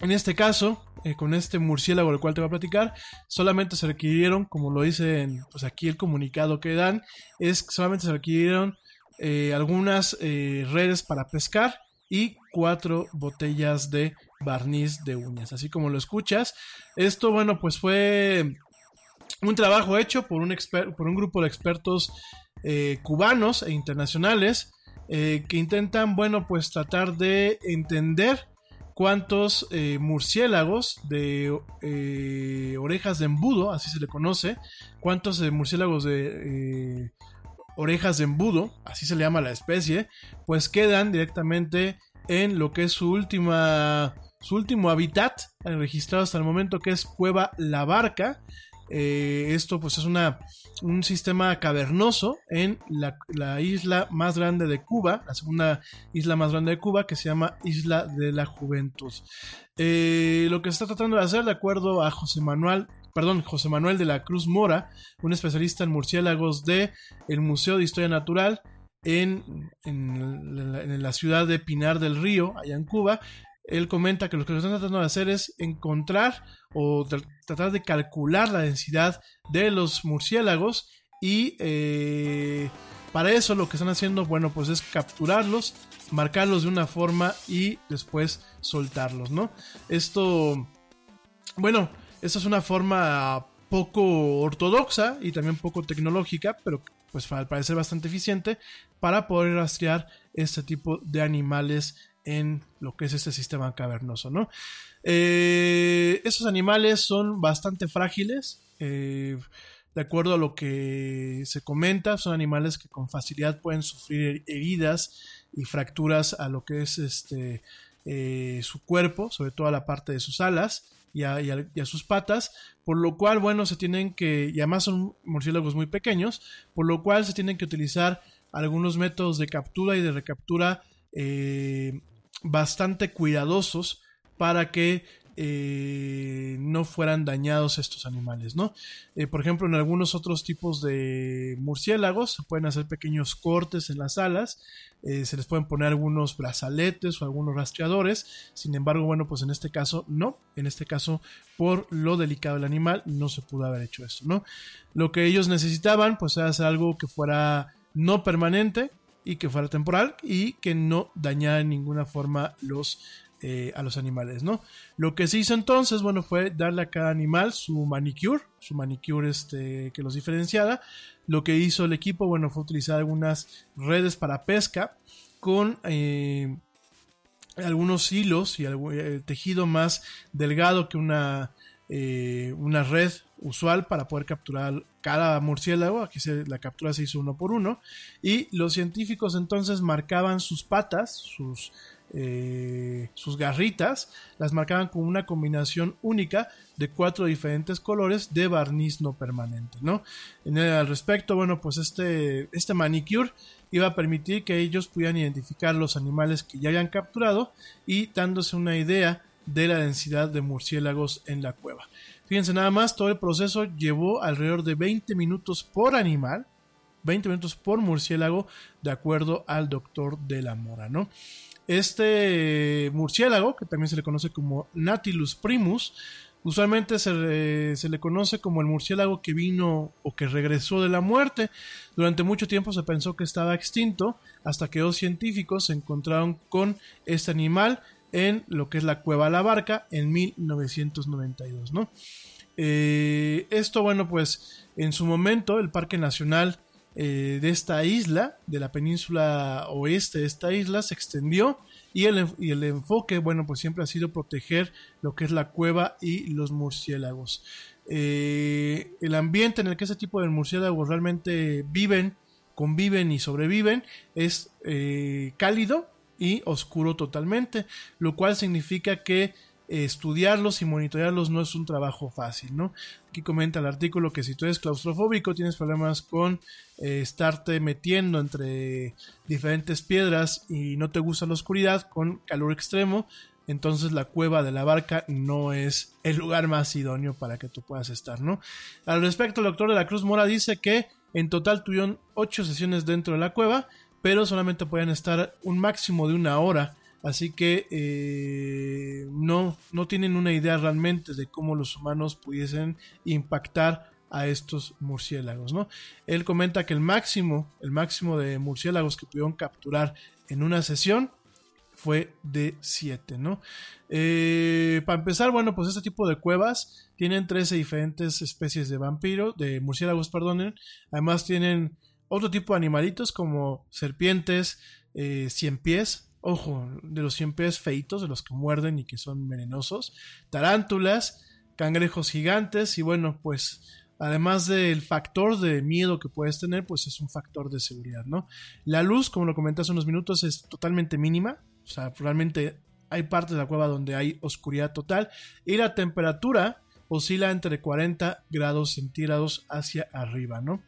en este caso, eh, con este murciélago del cual te voy a platicar, solamente se requirieron, como lo dice pues aquí el comunicado que dan, es que solamente se requirieron algunas redes para pescar y cuatro botellas de barniz de uñas, así como lo escuchas. Esto, bueno, pues fue un trabajo hecho por un, grupo de expertos eh, cubanos e internacionales eh, que intentan, bueno, pues tratar de entender cuántos eh, murciélagos de orejas de embudo, así se le conoce, cuántos murciélagos de orejas de embudo, así se le llama la especie, pues quedan directamente en lo que es su última su último hábitat registrado hasta el momento que es Cueva La Barca eh, esto pues es una, un sistema cavernoso en la, isla más grande de Cuba, la segunda isla más grande de Cuba, que se llama Isla de la Juventud. Eh, lo que se está tratando de hacer, de acuerdo a José Manuel, perdón, José Manuel de la Cruz Mora, un especialista en murciélagos de el Museo de Historia Natural, en, en, la ciudad de Pinar del Río, allá en Cuba, él comenta que lo que están tratando de hacer es encontrar o tratar de calcular la densidad de los murciélagos y eh, para eso lo que están haciendo, bueno, pues es capturarlos, marcarlos de una forma y después soltarlos, ¿no? Esto, bueno, esta es una forma poco ortodoxa y también poco tecnológica, pero pues al parecer bastante eficiente para poder rastrear este tipo de animales en lo que es este sistema cavernoso, ¿no? Eh, esos animales son bastante frágiles, eh, de acuerdo a lo que se comenta, son animales que con facilidad pueden sufrir heridas y fracturas a lo que es este eh, su cuerpo, sobre todo a la parte de sus alas y a, sus patas, por lo cual, bueno, se tienen que, y además son murciélagos muy pequeños, por lo cual se tienen que utilizar algunos métodos de captura y de recaptura bastante cuidadosos para que eh, no fueran dañados estos animales, ¿no? Eh, por ejemplo, en algunos otros tipos de murciélagos se pueden hacer pequeños cortes en las alas, eh, se les pueden poner algunos brazaletes o algunos rastreadores, sin embargo, bueno, pues en este caso no, en este caso por lo delicado del animal no se pudo haber hecho esto, ¿no? Lo que ellos necesitaban, pues era hacer algo que fuera no permanente, y que fuera temporal y que no dañara en ninguna forma los, eh, a los animales, ¿no? Lo que se hizo entonces, bueno, fue darle a cada animal su manicure, su manicure este, que los diferenciara. Lo que hizo el equipo, bueno, fue utilizar algunas redes para pesca con eh, algunos hilos y el eh, tejido más delgado que una, una red usual para poder capturar cada murciélago. Aquí se, la captura se hizo uno por uno. Y los científicos entonces marcaban sus patas, sus, eh, sus garritas, las marcaban con una combinación única de cuatro diferentes colores de barniz no permanente. ¿no? En el, al respecto, bueno, pues este, este manicure iba a permitir que ellos pudieran identificar los animales que ya habían capturado y dándose una idea de la densidad de murciélagos en la cueva. Fíjense nada más, todo el proceso llevó alrededor de 20 minutos por animal, 20 minutos por murciélago, de acuerdo al doctor de la Mora, ¿no? Este murciélago, que también se le conoce como Natilus primus, usualmente se, se, le conoce como el murciélago que vino o que regresó de la muerte. Durante mucho tiempo se pensó que estaba extinto, hasta que dos científicos se encontraron con este animal en lo que es la Cueva La Barca en 1992, ¿no? Eh, esto, bueno, pues en su momento el Parque Nacional eh, de esta isla, de la península oeste de esta isla, se extendió y el, y el, enfoque, bueno, pues siempre ha sido proteger lo que es la cueva y los murciélagos. Eh, el ambiente en el que ese tipo de murciélagos realmente viven, conviven y sobreviven es cálido y oscuro totalmente, lo cual significa que estudiarlos y monitorearlos no es un trabajo fácil, ¿no? Aquí comenta el artículo que si tú eres claustrofóbico, tienes problemas con eh, estarte metiendo entre diferentes piedras y no te gusta la oscuridad con calor extremo, entonces la cueva de la barca no es el lugar más idóneo para que tú puedas estar, ¿no? Al respecto, el doctor de la Cruz Mora dice que en total tuvieron ocho sesiones dentro de la cueva, pero solamente podían estar un máximo de una hora. Así que eh, no, no tienen una idea realmente de cómo los humanos pudiesen impactar a estos murciélagos, ¿no? Él comenta que el máximo, el máximo de murciélagos que pudieron capturar en una sesión fue de 7, ¿no? Eh, para empezar, bueno, pues este tipo de cuevas tienen 13 diferentes especies de vampiros, de murciélagos, perdonen. Además tienen otro tipo de animalitos como serpientes, eh, cien pies, ojo, de los cien pies feitos, de los que muerden y que son venenosos, tarántulas, cangrejos gigantes y bueno, pues además del factor de miedo que puedes tener, pues es un factor de seguridad, ¿no? La luz, como lo comenté hace unos minutos, es totalmente mínima, o sea, realmente hay partes de la cueva donde hay oscuridad total y la temperatura oscila entre 40 grados centígrados hacia arriba, ¿no?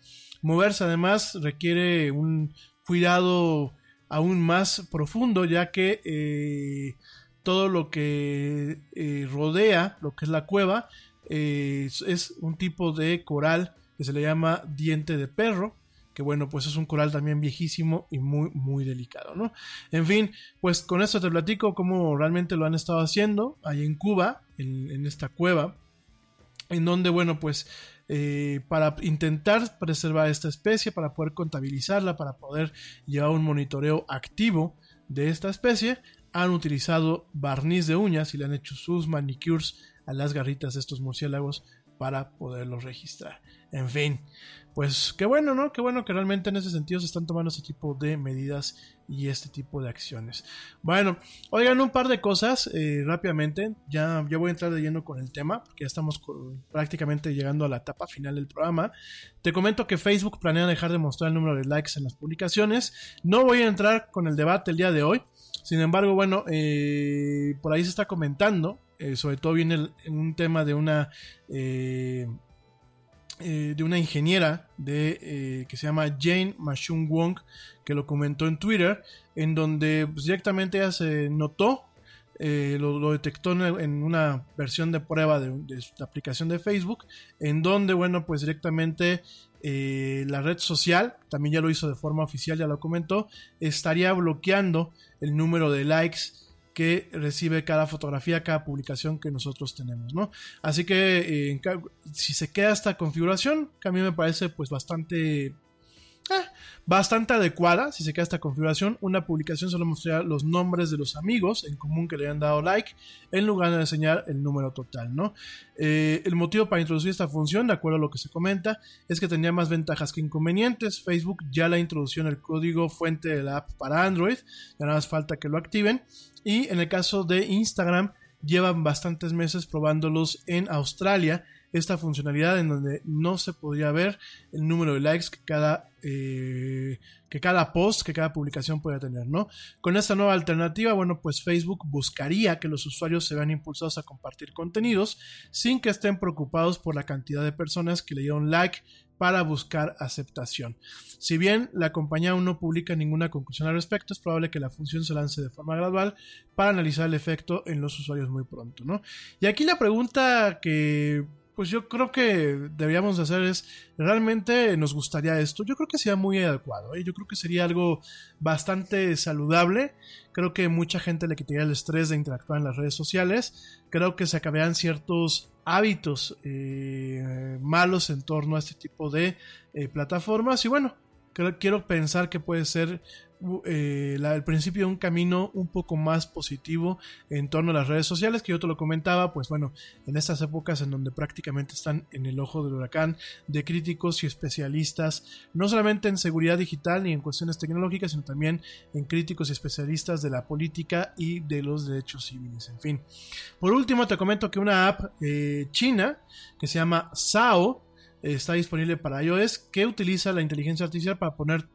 Moverse además requiere un cuidado aún más profundo ya que eh, todo lo que eh, rodea lo que es la cueva eh, es un tipo de coral que se le llama diente de perro que bueno, pues es un coral también viejísimo y muy, muy delicado, ¿no? En fin, pues con esto te platico cómo realmente lo han estado haciendo ahí en Cuba, en, esta cueva, en donde, bueno, pues eh, para intentar preservar esta especie, para poder contabilizarla, para poder llevar un monitoreo activo de esta especie, han utilizado barniz de uñas y le han hecho sus manicures a las garritas de estos murciélagos para poderlos registrar. En fin, pues qué bueno, ¿no? Qué bueno que realmente en ese sentido se están tomando este tipo de medidas y este tipo de acciones. Bueno, oigan un par de cosas eh, rápidamente. Ya, ya voy a entrar de lleno con el tema, porque ya estamos prácticamente llegando a la etapa final del programa. Te comento que Facebook planea dejar de mostrar el número de likes en las publicaciones. No voy a entrar con el debate el día de hoy. Sin embargo, bueno, eh, por ahí se está comentando, eh, sobre todo viene un tema de una eh, de una ingeniera de, eh, que se llama Jane Machung Wong, que lo comentó en Twitter, en donde pues, directamente ella se notó, eh, lo, detectó en, una versión de prueba de, de, la aplicación de Facebook, en donde, bueno, pues directamente la red social, también ya lo hizo de forma oficial, ya lo comentó, estaría bloqueando el número de likes que recibe cada fotografía, cada publicación que nosotros tenemos, ¿no? Así que eh, si se queda esta configuración, que a mí me parece pues bastante eh, bastante adecuada si se queda esta configuración. Una publicación solo mostrará los nombres de los amigos en común que le han dado like en lugar de enseñar el número total, ¿no? Eh, el motivo para introducir esta función, de acuerdo a lo que se comenta, es que tenía más ventajas que inconvenientes. Facebook ya la introdució en el código fuente de la app para Android, ya nada más falta que lo activen. Y en el caso de Instagram, llevan bastantes meses probándolos en Australia esta funcionalidad en donde no se podría ver el número de likes que cada, eh, que cada post, que cada publicación pueda tener, ¿no? Con esta nueva alternativa, bueno, pues Facebook buscaría que los usuarios se vean impulsados a compartir contenidos sin que estén preocupados por la cantidad de personas que le dieron like para buscar aceptación. Si bien la compañía aún no publica ninguna conclusión al respecto, es probable que la función se lance de forma gradual para analizar el efecto en los usuarios muy pronto, ¿no? Y aquí la pregunta que pues yo creo que deberíamos hacer es, ¿realmente nos gustaría esto? Yo creo que sería muy adecuado, ¿eh? yo creo que sería algo bastante saludable, creo que mucha gente le quitaría el estrés de interactuar en las redes sociales, creo que se acabarían ciertos hábitos eh, malos en torno a este tipo de eh, plataformas y bueno, quiero pensar que puede ser eh, el principio de un camino un poco más positivo en torno a las redes sociales, que yo te lo comentaba, pues bueno, en estas épocas en donde prácticamente están en el ojo del huracán de críticos y especialistas, no solamente en seguridad digital ni en cuestiones tecnológicas, sino también en críticos y especialistas de la política y de los derechos civiles, en fin. Por último, te comento que una app eh, china que se llama SAO, está disponible para iOS que utiliza la inteligencia artificial para poner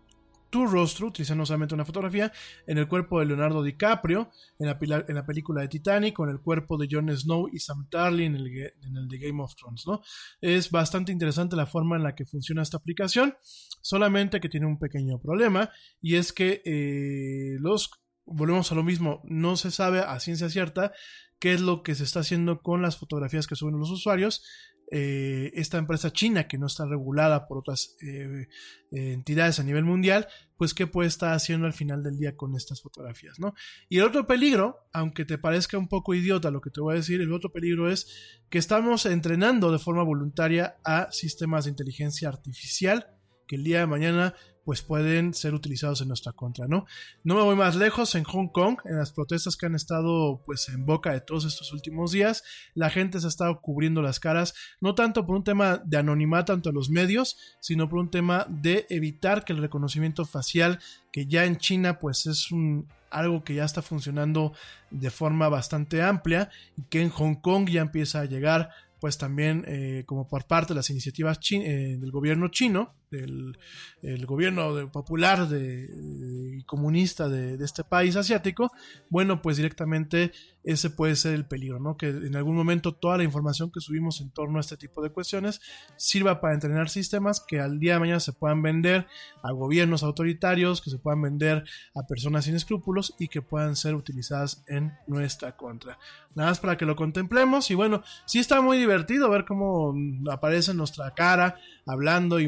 tu rostro, utilizando solamente una fotografía, en el cuerpo de Leonardo DiCaprio, en la, en la película de Titanic, con el cuerpo de Jon Snow y Sam Tarly en el, en el de Game of Thrones, ¿no? Es bastante interesante la forma en la que funciona esta aplicación, solamente que tiene un pequeño problema, y es que eh, los volvemos a lo mismo, no se sabe a ciencia cierta qué es lo que se está haciendo con las fotografías que suben los usuarios. Eh, esta empresa china que no está regulada por otras eh, entidades a nivel mundial, pues qué puede estar haciendo al final del día con estas fotografías, ¿no? Y el otro peligro, aunque te parezca un poco idiota lo que te voy a decir, el otro peligro es que estamos entrenando de forma voluntaria a sistemas de inteligencia artificial que el día de mañana pues pueden ser utilizados en nuestra contra, ¿no? No me voy más lejos, en Hong Kong, en las protestas que han estado pues en boca de todos estos últimos días, la gente se ha estado cubriendo las caras, no tanto por un tema de anonimato ante los medios, sino por un tema de evitar que el reconocimiento facial, que ya en China pues es un, algo que ya está funcionando de forma bastante amplia y que en Hong Kong ya empieza a llegar pues también eh, como por parte de las iniciativas eh, del gobierno chino, del el gobierno popular y comunista de, este país asiático, bueno, pues directamente ese puede ser el peligro, ¿no? Que en algún momento toda la información que subimos en torno a este tipo de cuestiones sirva para entrenar sistemas que al día de mañana se puedan vender a gobiernos autoritarios, que se puedan vender a personas sin escrúpulos y que puedan ser utilizadas en nuestra contra. Nada más para que lo contemplemos y bueno, sí está muy divertido ver cómo aparece nuestra cara hablando y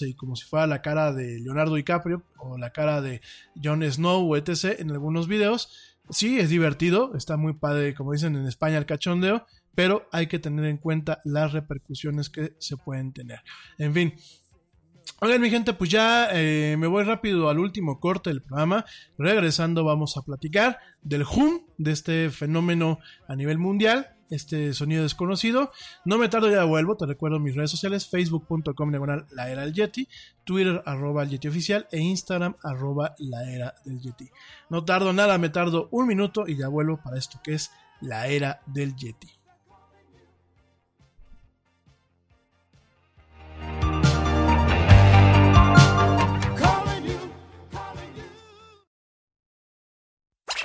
y como si fuera la cara de Leonardo DiCaprio o la cara de Jon Snow o etc en algunos videos sí, es divertido, está muy padre, como dicen en España, el cachondeo, pero hay que tener en cuenta las repercusiones que se pueden tener. En fin. Oigan, mi gente, pues ya eh, me voy rápido al último corte del programa. Regresando, vamos a platicar del HUM, de este fenómeno a nivel mundial este sonido desconocido. No me tardo, ya vuelvo. Te recuerdo mis redes sociales: facebook.com diagonal la era del Yeti, Twitter arroba el Yeti oficial e Instagram arroba la era del Yeti. No tardo nada, me tardo un minuto y ya vuelvo para esto que es la era del Yeti.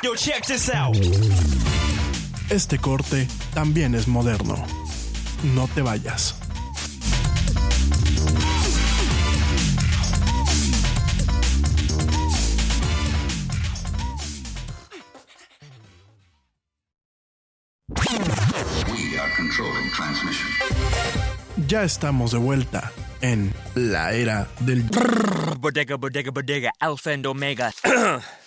Yo, check this out. Este corte también es moderno. No te vayas. Ya estamos de vuelta en la era del bodega, bodega, bodega, alfa and omega. <clears throat>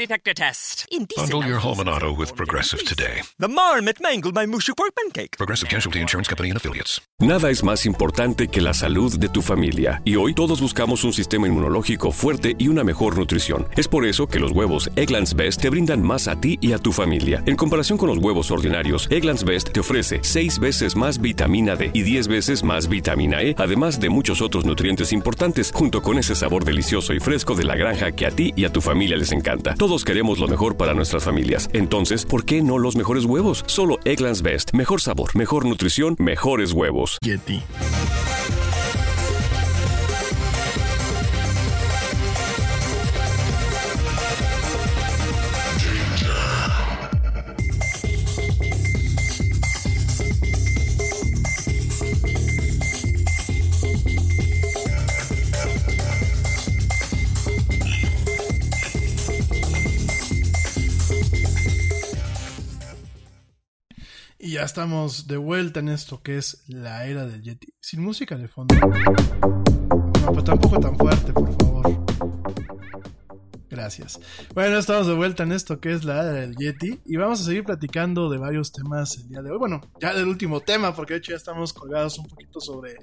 Detector test. Indecent Bundle your home and auto with Progressive today. The marmot mangled my mushy pork pancake. Progressive Casualty Insurance Company and Affiliates. Nada es más importante que la salud de tu familia. Y hoy todos buscamos un sistema inmunológico fuerte y una mejor nutrición. Es por eso que los huevos Egglands Best te brindan más a ti y a tu familia. En comparación con los huevos ordinarios, Egglands Best te ofrece 6 veces más vitamina D y 10 veces más vitamina E, además de muchos otros nutrientes importantes, junto con ese sabor delicioso y fresco de la granja que a ti y a tu familia les encanta. Todos queremos lo mejor para nuestras familias. Entonces, ¿por qué no los mejores huevos? Solo Egglands Best. Mejor sabor, mejor nutrición, mejores huevos. Yeti. Y ya estamos de vuelta en esto que es la era del Yeti. Sin música de fondo. No, pero tampoco tan fuerte, por favor. Gracias. Bueno, estamos de vuelta en esto que es la era del Yeti y vamos a seguir platicando de varios temas el día de hoy. Bueno, ya del último tema, porque de hecho ya estamos colgados un poquito sobre,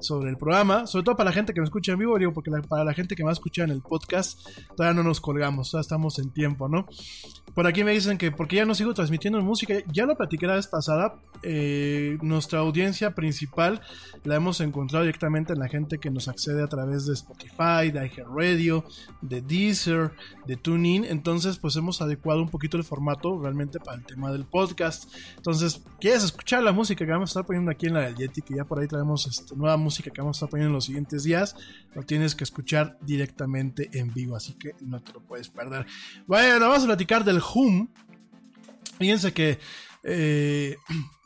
sobre el programa, sobre todo para la gente que me escucha en vivo, digo, porque para la gente que me va a escuchar en el podcast, todavía no nos colgamos, todavía estamos en tiempo, ¿no? Por aquí me dicen que porque ya no sigo transmitiendo música, ya lo platiqué la vez pasada, eh, nuestra audiencia principal la hemos encontrado directamente en la gente que nos accede a través de Spotify, de iHeartRadio, de Deezer, de TuneIn. Entonces, pues hemos adecuado un poquito el formato realmente para el tema del podcast. Entonces, ¿quieres escuchar la música que vamos a estar poniendo aquí en la del? Que ya por ahí traemos este, nueva música que vamos a estar poniendo en los siguientes días. Lo tienes que escuchar directamente en vivo, así que no te lo puedes perder. Bueno, vamos a platicar del Hum. Fíjense que. Eh, <clears throat>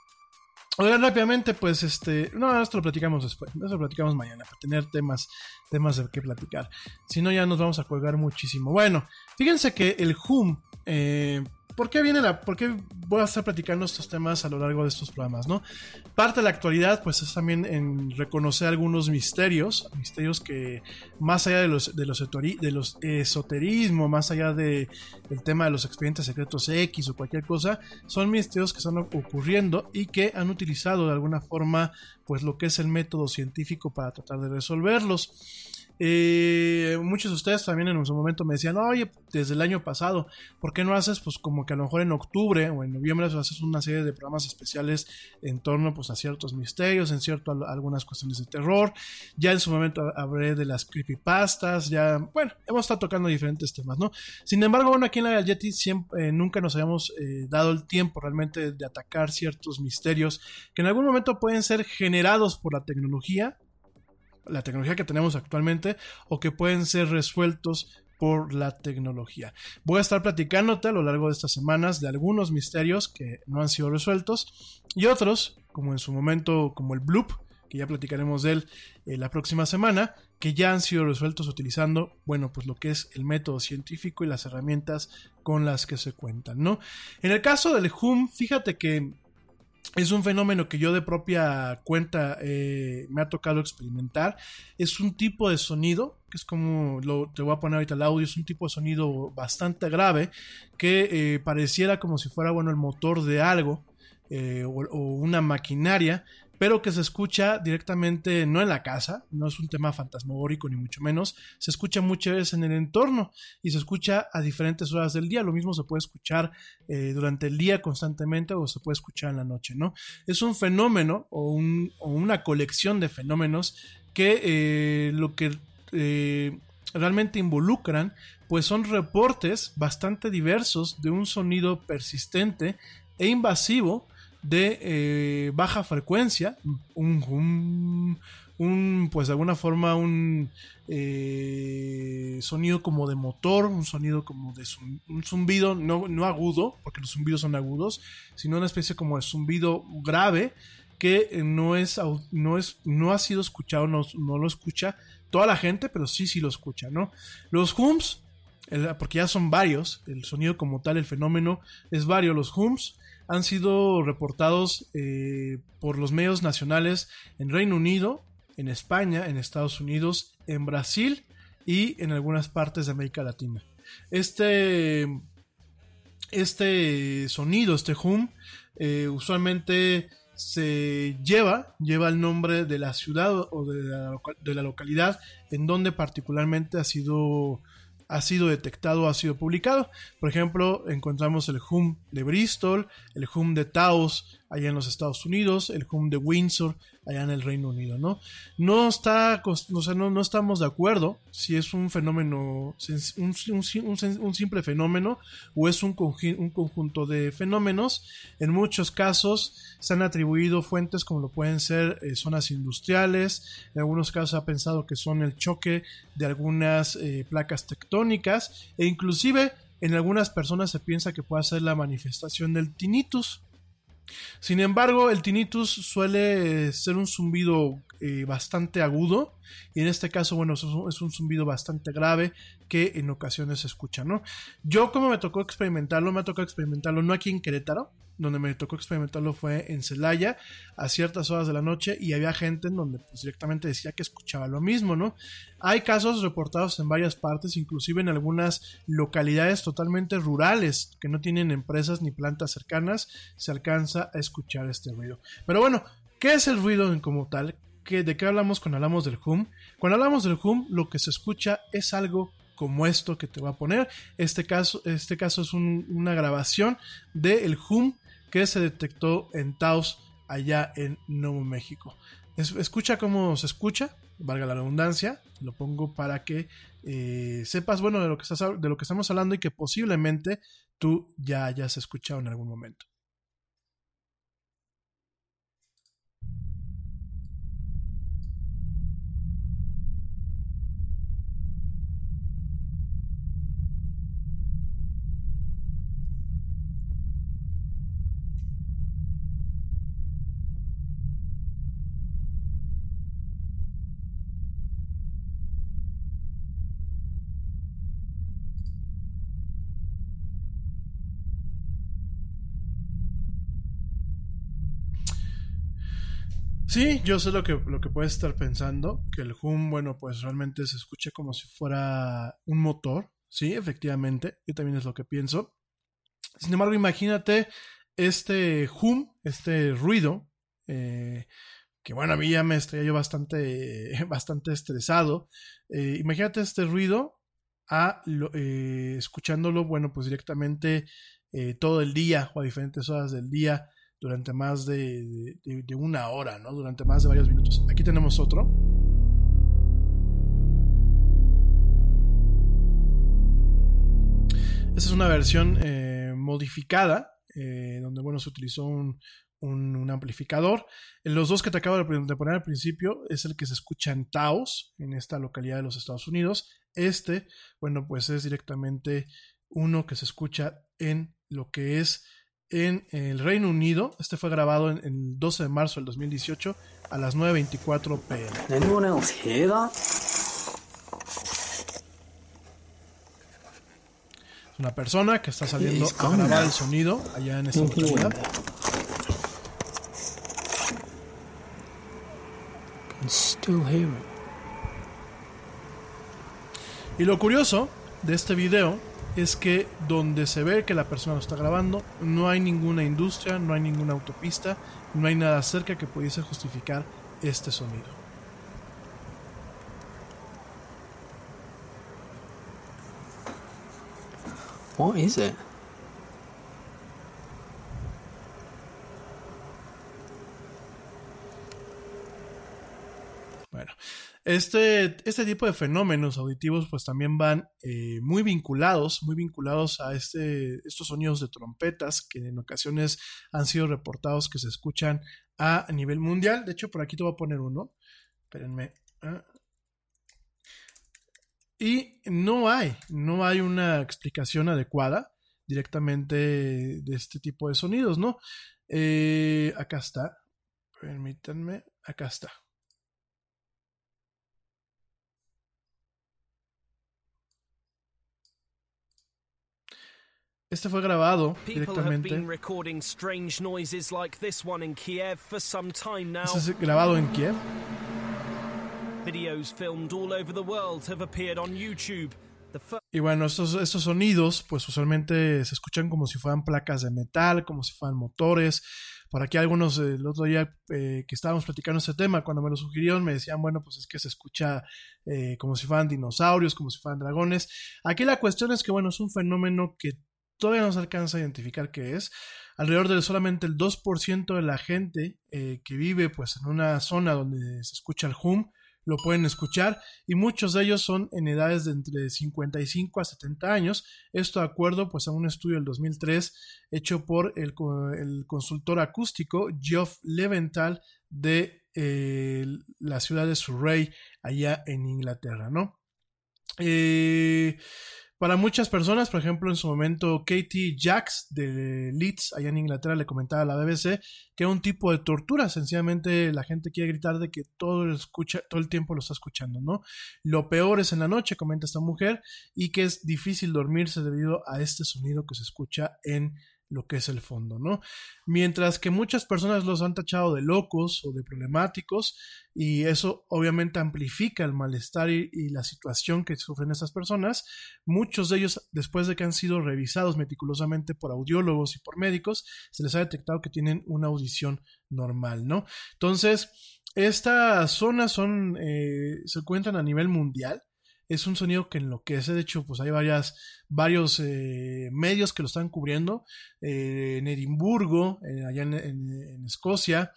Oigan, rápidamente, pues este. No, esto lo platicamos después. Eso lo platicamos mañana para tener temas, temas de qué platicar. Si no, ya nos vamos a colgar muchísimo. Bueno, fíjense que el HUM. Eh, ¿Por qué viene la.? ¿Por qué voy a estar platicando estos temas a lo largo de estos programas, no? Parte de la actualidad, pues, es también en reconocer algunos misterios. Misterios que, más allá de los, de los, de los esoterismo, más allá de, del tema de los expedientes secretos X o cualquier cosa, son misterios que están ocurriendo y que han utilizado de alguna forma, pues, lo que es el método científico para tratar de resolverlos. Eh, muchos de ustedes también en su momento me decían, oye, desde el año pasado, ¿por qué no haces pues como que a lo mejor en octubre o en noviembre haces una serie de programas especiales en torno pues a ciertos misterios, en cierto algunas cuestiones de terror? Ya en su momento hablé de las creepypastas, ya, bueno, hemos estado tocando diferentes temas, ¿no? Sin embargo, bueno, aquí en la Yeti siempre, eh, nunca nos habíamos eh, dado el tiempo realmente de atacar ciertos misterios que en algún momento pueden ser generados por la tecnología la tecnología que tenemos actualmente o que pueden ser resueltos por la tecnología. Voy a estar platicándote a lo largo de estas semanas de algunos misterios que no han sido resueltos y otros, como en su momento, como el Bloop, que ya platicaremos de él eh, la próxima semana, que ya han sido resueltos utilizando, bueno, pues lo que es el método científico y las herramientas con las que se cuentan, ¿no? En el caso del HUM, fíjate que es un fenómeno que yo de propia cuenta eh, me ha tocado experimentar. Es un tipo de sonido, que es como, lo, te voy a poner ahorita el audio, es un tipo de sonido bastante grave, que eh, pareciera como si fuera, bueno, el motor de algo. Eh, o, una maquinaria pero que se escucha directamente, no en la casa, no es un tema fantasmagórico ni mucho menos, se escucha muchas veces en el entorno y se escucha a diferentes horas del día, lo mismo se puede escuchar eh, durante el día constantemente o se puede escuchar en la noche, ¿no? Es un fenómeno o, una colección de fenómenos que eh, lo que eh, realmente involucran, pues son reportes bastante diversos de un sonido persistente e invasivo, de eh, baja frecuencia, un, un, pues de alguna forma un eh, sonido como de motor, un sonido como de un zumbido, no, no agudo, porque los zumbidos son agudos, sino una especie como de zumbido grave que no es, no es, no ha sido escuchado, no, no lo escucha toda la gente, pero sí, sí lo escucha, ¿no? Los hums, porque ya son varios, el sonido como tal, el fenómeno es varios, los hums han sido reportados eh, por los medios nacionales en Reino Unido, en España, en Estados Unidos, en Brasil y en algunas partes de América Latina. Este, este sonido, este hum, eh, usualmente se lleva, lleva el nombre de la ciudad o de la, de la localidad en donde particularmente ha sido ha sido detectado, ha sido publicado. Por ejemplo, encontramos el hum de Bristol, el hum de Taos allá en los Estados Unidos, el hum de Windsor allá en el Reino Unido, ¿no? No está, no, no, estamos de acuerdo si es un fenómeno, un, simple fenómeno o es un, un conjunto de fenómenos. En muchos casos se han atribuido fuentes como lo pueden ser eh, zonas industriales, en algunos casos se ha pensado que son el choque de algunas eh, placas tectónicas e inclusive en algunas personas se piensa que puede ser la manifestación del tinnitus. Sin embargo, el tinnitus suele ser un zumbido bastante agudo y en este caso, bueno, es un, zumbido bastante grave que en ocasiones se escucha, ¿no? Yo como me tocó experimentarlo, me tocado experimentarlo no aquí en Querétaro, donde me tocó experimentarlo fue en Celaya a ciertas horas de la noche y había gente en donde pues, directamente decía que escuchaba lo mismo, ¿no? Hay casos reportados en varias partes, inclusive en algunas localidades totalmente rurales que no tienen empresas ni plantas cercanas, se alcanza a escuchar este ruido. Pero bueno, ¿qué es el ruido como tal? ¿De qué hablamos cuando hablamos del hum? Cuando hablamos del hum, lo que se escucha es algo como esto que te va a poner. Este caso, este caso es una grabación del hum que se detectó en Taos allá en Nuevo México. escucha cómo se escucha, valga la redundancia, lo pongo para que eh, sepas, bueno, de lo, que de lo que estamos hablando y que posiblemente tú ya hayas escuchado en algún momento. Sí, yo sé lo que, lo que puedes estar pensando, que el hum, bueno, pues realmente se escucha como si fuera un motor, sí, efectivamente, yo también es lo que pienso. Sin embargo, imagínate este hum, este ruido, eh, que bueno, a mí ya me estoy yo bastante, <laughs> bastante estresado. Eh, imagínate este ruido a eh, escuchándolo, bueno, pues directamente todo el día o a diferentes horas del día durante más de, una hora, ¿no? Durante más de varios minutos. Aquí tenemos otro. Esta es una versión eh, modificada, eh, donde, bueno, se utilizó un, amplificador. En los dos que te acabo de poner al principio es el que se escucha en Taos, en esta localidad de los Estados Unidos. Este, bueno, pues es directamente uno que se escucha en lo que es en el Reino Unido. Este fue grabado en, el 12 de marzo del 2018 a las 9.24 pm. Es una persona que está saliendo a grabar el sonido allá en esta localidad. Y lo curioso de este video es que donde se ve que la persona lo está grabando, no hay ninguna industria, no hay ninguna autopista, no hay nada cerca que pudiese justificar este sonido. What is? Bueno, este, este tipo de fenómenos auditivos pues también van eh, muy vinculados, muy vinculados a este, estos sonidos de trompetas que en ocasiones han sido reportados que se escuchan a nivel mundial. De hecho, por aquí te voy a poner uno. Espérenme. Ah. Y no hay, no hay una explicación adecuada directamente de este tipo de sonidos, ¿no? Eh, acá está. Permítanme. Acá está. Este fue grabado directamente. Este es grabado en Kiev. Y bueno, estos, estos sonidos, pues usualmente se escuchan como si fueran placas de metal, como si fueran motores. Por aquí algunos, eh, el otro día eh, que estábamos platicando ese tema, cuando me lo sugirieron, me decían, bueno, pues es que se escucha eh, como si fueran dinosaurios, como si fueran dragones. Aquí la cuestión es que, bueno, es un fenómeno que todavía no se alcanza a identificar qué es. Alrededor de solamente el 2% de la gente eh, que vive pues en una zona donde se escucha el hum lo pueden escuchar y muchos de ellos son en edades de entre 55 a 70 años. Esto de acuerdo pues a un estudio del 2003 hecho por el, consultor acústico Geoff Leventhal de eh, la ciudad de Surrey allá en Inglaterra, ¿no? Eh, para muchas personas, por ejemplo, en su momento Katie Jacks de Leeds, allá en Inglaterra, le comentaba a la BBC que es un tipo de tortura. Sencillamente la gente quiere gritar de que todo, escucha, todo el tiempo lo está escuchando, ¿no? Lo peor es en la noche, comenta esta mujer, y que es difícil dormirse debido a este sonido que se escucha en lo que es el fondo, ¿no? Mientras que muchas personas los han tachado de locos o de problemáticos y eso obviamente amplifica el malestar y, la situación que sufren estas personas, muchos de ellos después de que han sido revisados meticulosamente por audiólogos y por médicos, se les ha detectado que tienen una audición normal, ¿no? Entonces, estas zonas son, eh, se encuentran a nivel mundial, es un sonido que enloquece. De hecho, pues hay varias, varios eh, medios que lo están cubriendo. Eh, en Edimburgo, eh, allá en, Escocia.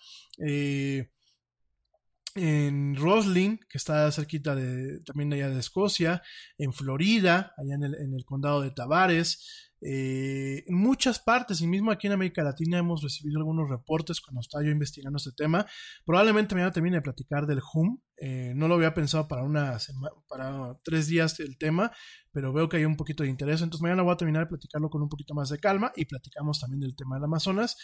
En Roslin, que está cerquita de, también allá de Escocia, en Florida, allá en el, en el condado de Tavares, eh, en muchas partes, y mismo aquí en América Latina hemos recibido algunos reportes cuando estaba yo investigando este tema. Probablemente mañana termine de platicar del HUM. Eh, no lo había pensado para una para tres días el tema, pero veo que hay un poquito de interés. Entonces mañana voy a terminar de platicarlo con un poquito más de calma y platicamos también del tema del Amazonas.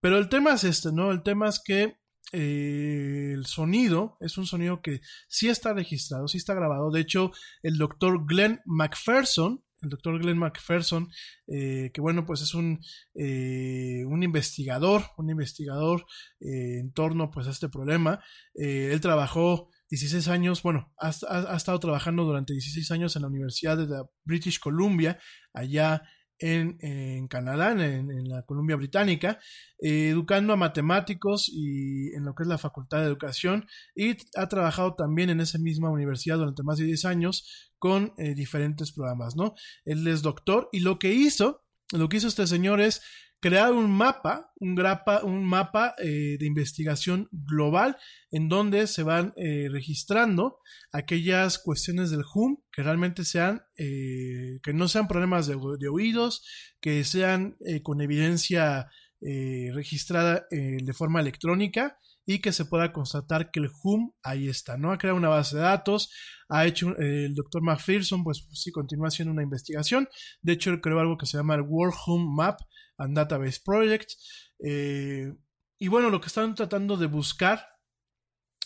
Pero el tema es este, ¿no? El tema es que eh, el sonido es un sonido que sí está registrado, sí está grabado. De hecho, el doctor Glenn McPherson, el doctor Glenn McPherson, eh, que bueno, pues es un, eh, un investigador, un investigador en torno pues a este problema. él trabajó 16 años, bueno, ha, ha, estado trabajando durante 16 años en la Universidad de la British Columbia, allá en, Canadá, en, la Columbia Británica, eh, educando a matemáticos y en lo que es la Facultad de Educación y ha trabajado también en esa misma universidad durante más de 10 años con eh, diferentes programas, ¿no? Él es doctor y lo que hizo, lo que hizo este señor es crear un mapa, un, grapa, un mapa eh, de investigación global en donde se van eh, registrando aquellas cuestiones del HUM que realmente sean, eh, que no sean problemas de, oídos, que sean con evidencia registrada de forma electrónica y que se pueda constatar que el HUM ahí está, ¿no? Ha creado una base de datos, ha hecho el doctor McPherson, pues, sí, continúa haciendo una investigación, de hecho creó algo que se llama el World HUM Map, and Database Project. Eh, y bueno, lo que están tratando de buscar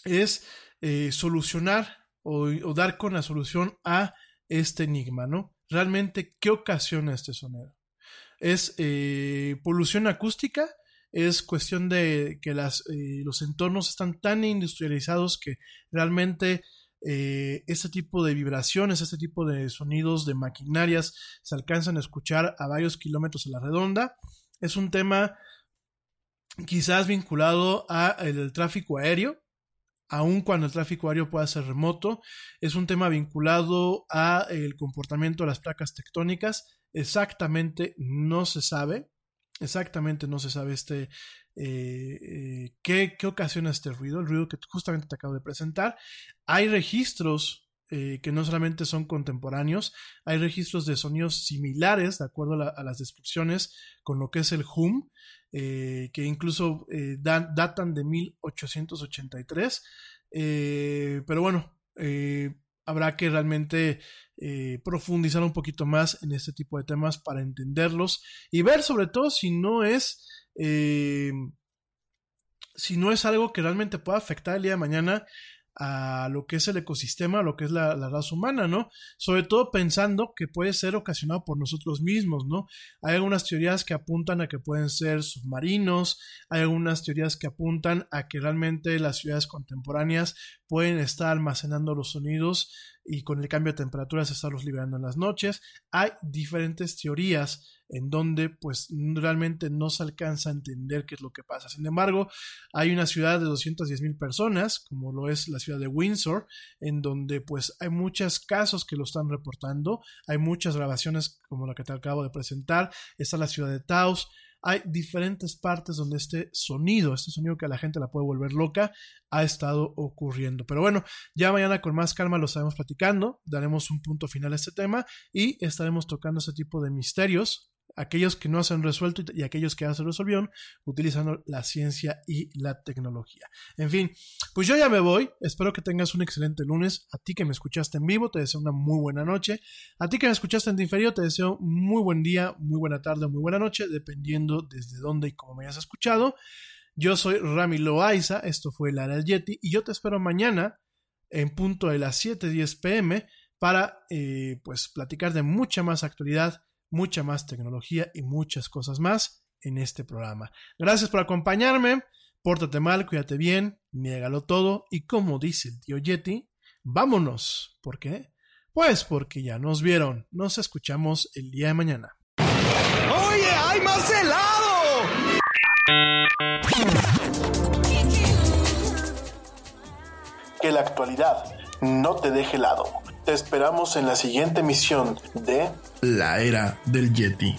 es eh, solucionar o, dar con la solución a este enigma, ¿no? Realmente, ¿qué ocasiona este sonido? ¿Es eh, polución acústica? ¿Es cuestión de que las, los entornos están tan industrializados que realmente este tipo de vibraciones, este tipo de sonidos de maquinarias se alcanzan a escuchar a varios kilómetros a la redonda. Es un tema quizás vinculado al tráfico aéreo, aun cuando el tráfico aéreo pueda ser remoto. Es un tema vinculado a el comportamiento de las placas tectónicas. Exactamente no se sabe. Exactamente no se sabe este eh, eh, ¿qué, qué ocasiona este ruido, el ruido que justamente te acabo de presentar. Hay registros eh, que no solamente son contemporáneos, hay registros de sonidos similares, de acuerdo a, las descripciones, con lo que es el hum, que incluso datan de 1883. pero bueno, habrá que realmente profundizar un poquito más en este tipo de temas para entenderlos y ver sobre todo si no es eh, si no es algo que realmente pueda afectar el día de mañana a lo que es el ecosistema, a lo que es la, raza humana, ¿no? Sobre todo pensando que puede ser ocasionado por nosotros mismos, ¿no? Hay algunas teorías que apuntan a que pueden ser submarinos, hay algunas teorías que apuntan a que realmente las ciudades contemporáneas pueden estar almacenando los sonidos y con el cambio de temperaturas estarlos liberando en las noches. Hay diferentes teorías en donde pues realmente no se alcanza a entender qué es lo que pasa. Sin embargo, hay una ciudad de 210 mil personas, como lo es la ciudad de Windsor, en donde pues hay muchos casos que lo están reportando, hay muchas grabaciones como la que te acabo de presentar, está la ciudad de Taos, hay diferentes partes donde este sonido, este sonido que a la gente la puede volver loca, ha estado ocurriendo. Pero bueno, ya mañana con más calma lo estaremos platicando, daremos un punto final a este tema y estaremos tocando ese tipo de misterios aquellos que no se han resuelto y, aquellos que ya se resolvieron utilizando la ciencia y la tecnología. En fin, pues yo ya me voy. Espero que tengas un excelente lunes. A ti que me escuchaste en vivo, te deseo una muy buena noche. A ti que me escuchaste en diferido, te deseo muy buen día, muy buena tarde, muy buena noche, dependiendo desde dónde y cómo me hayas escuchado. Yo soy Rami Loaiza, esto fue del Yeti y yo te espero mañana en punto de las 7:10 pm para eh, pues platicar de mucha más actualidad mucha más tecnología y muchas cosas más en este programa. Gracias por acompañarme, pórtate mal, cuídate bien, niégalo todo y como dice el tío Yeti, vámonos. ¿Por qué? Pues porque ya nos vieron. Nos escuchamos el día de mañana. ¡Oye, hay más helado! Que la actualidad no te deje helado. Te esperamos en la siguiente emisión de La Era del Yeti.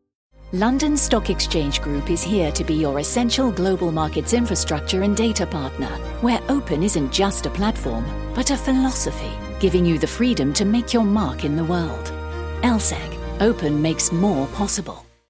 London Stock Exchange Group is here to be your essential global markets infrastructure and data partner, where open isn't just a platform, but a philosophy, giving you the freedom to make your mark in the world. LSEG, open makes more possible.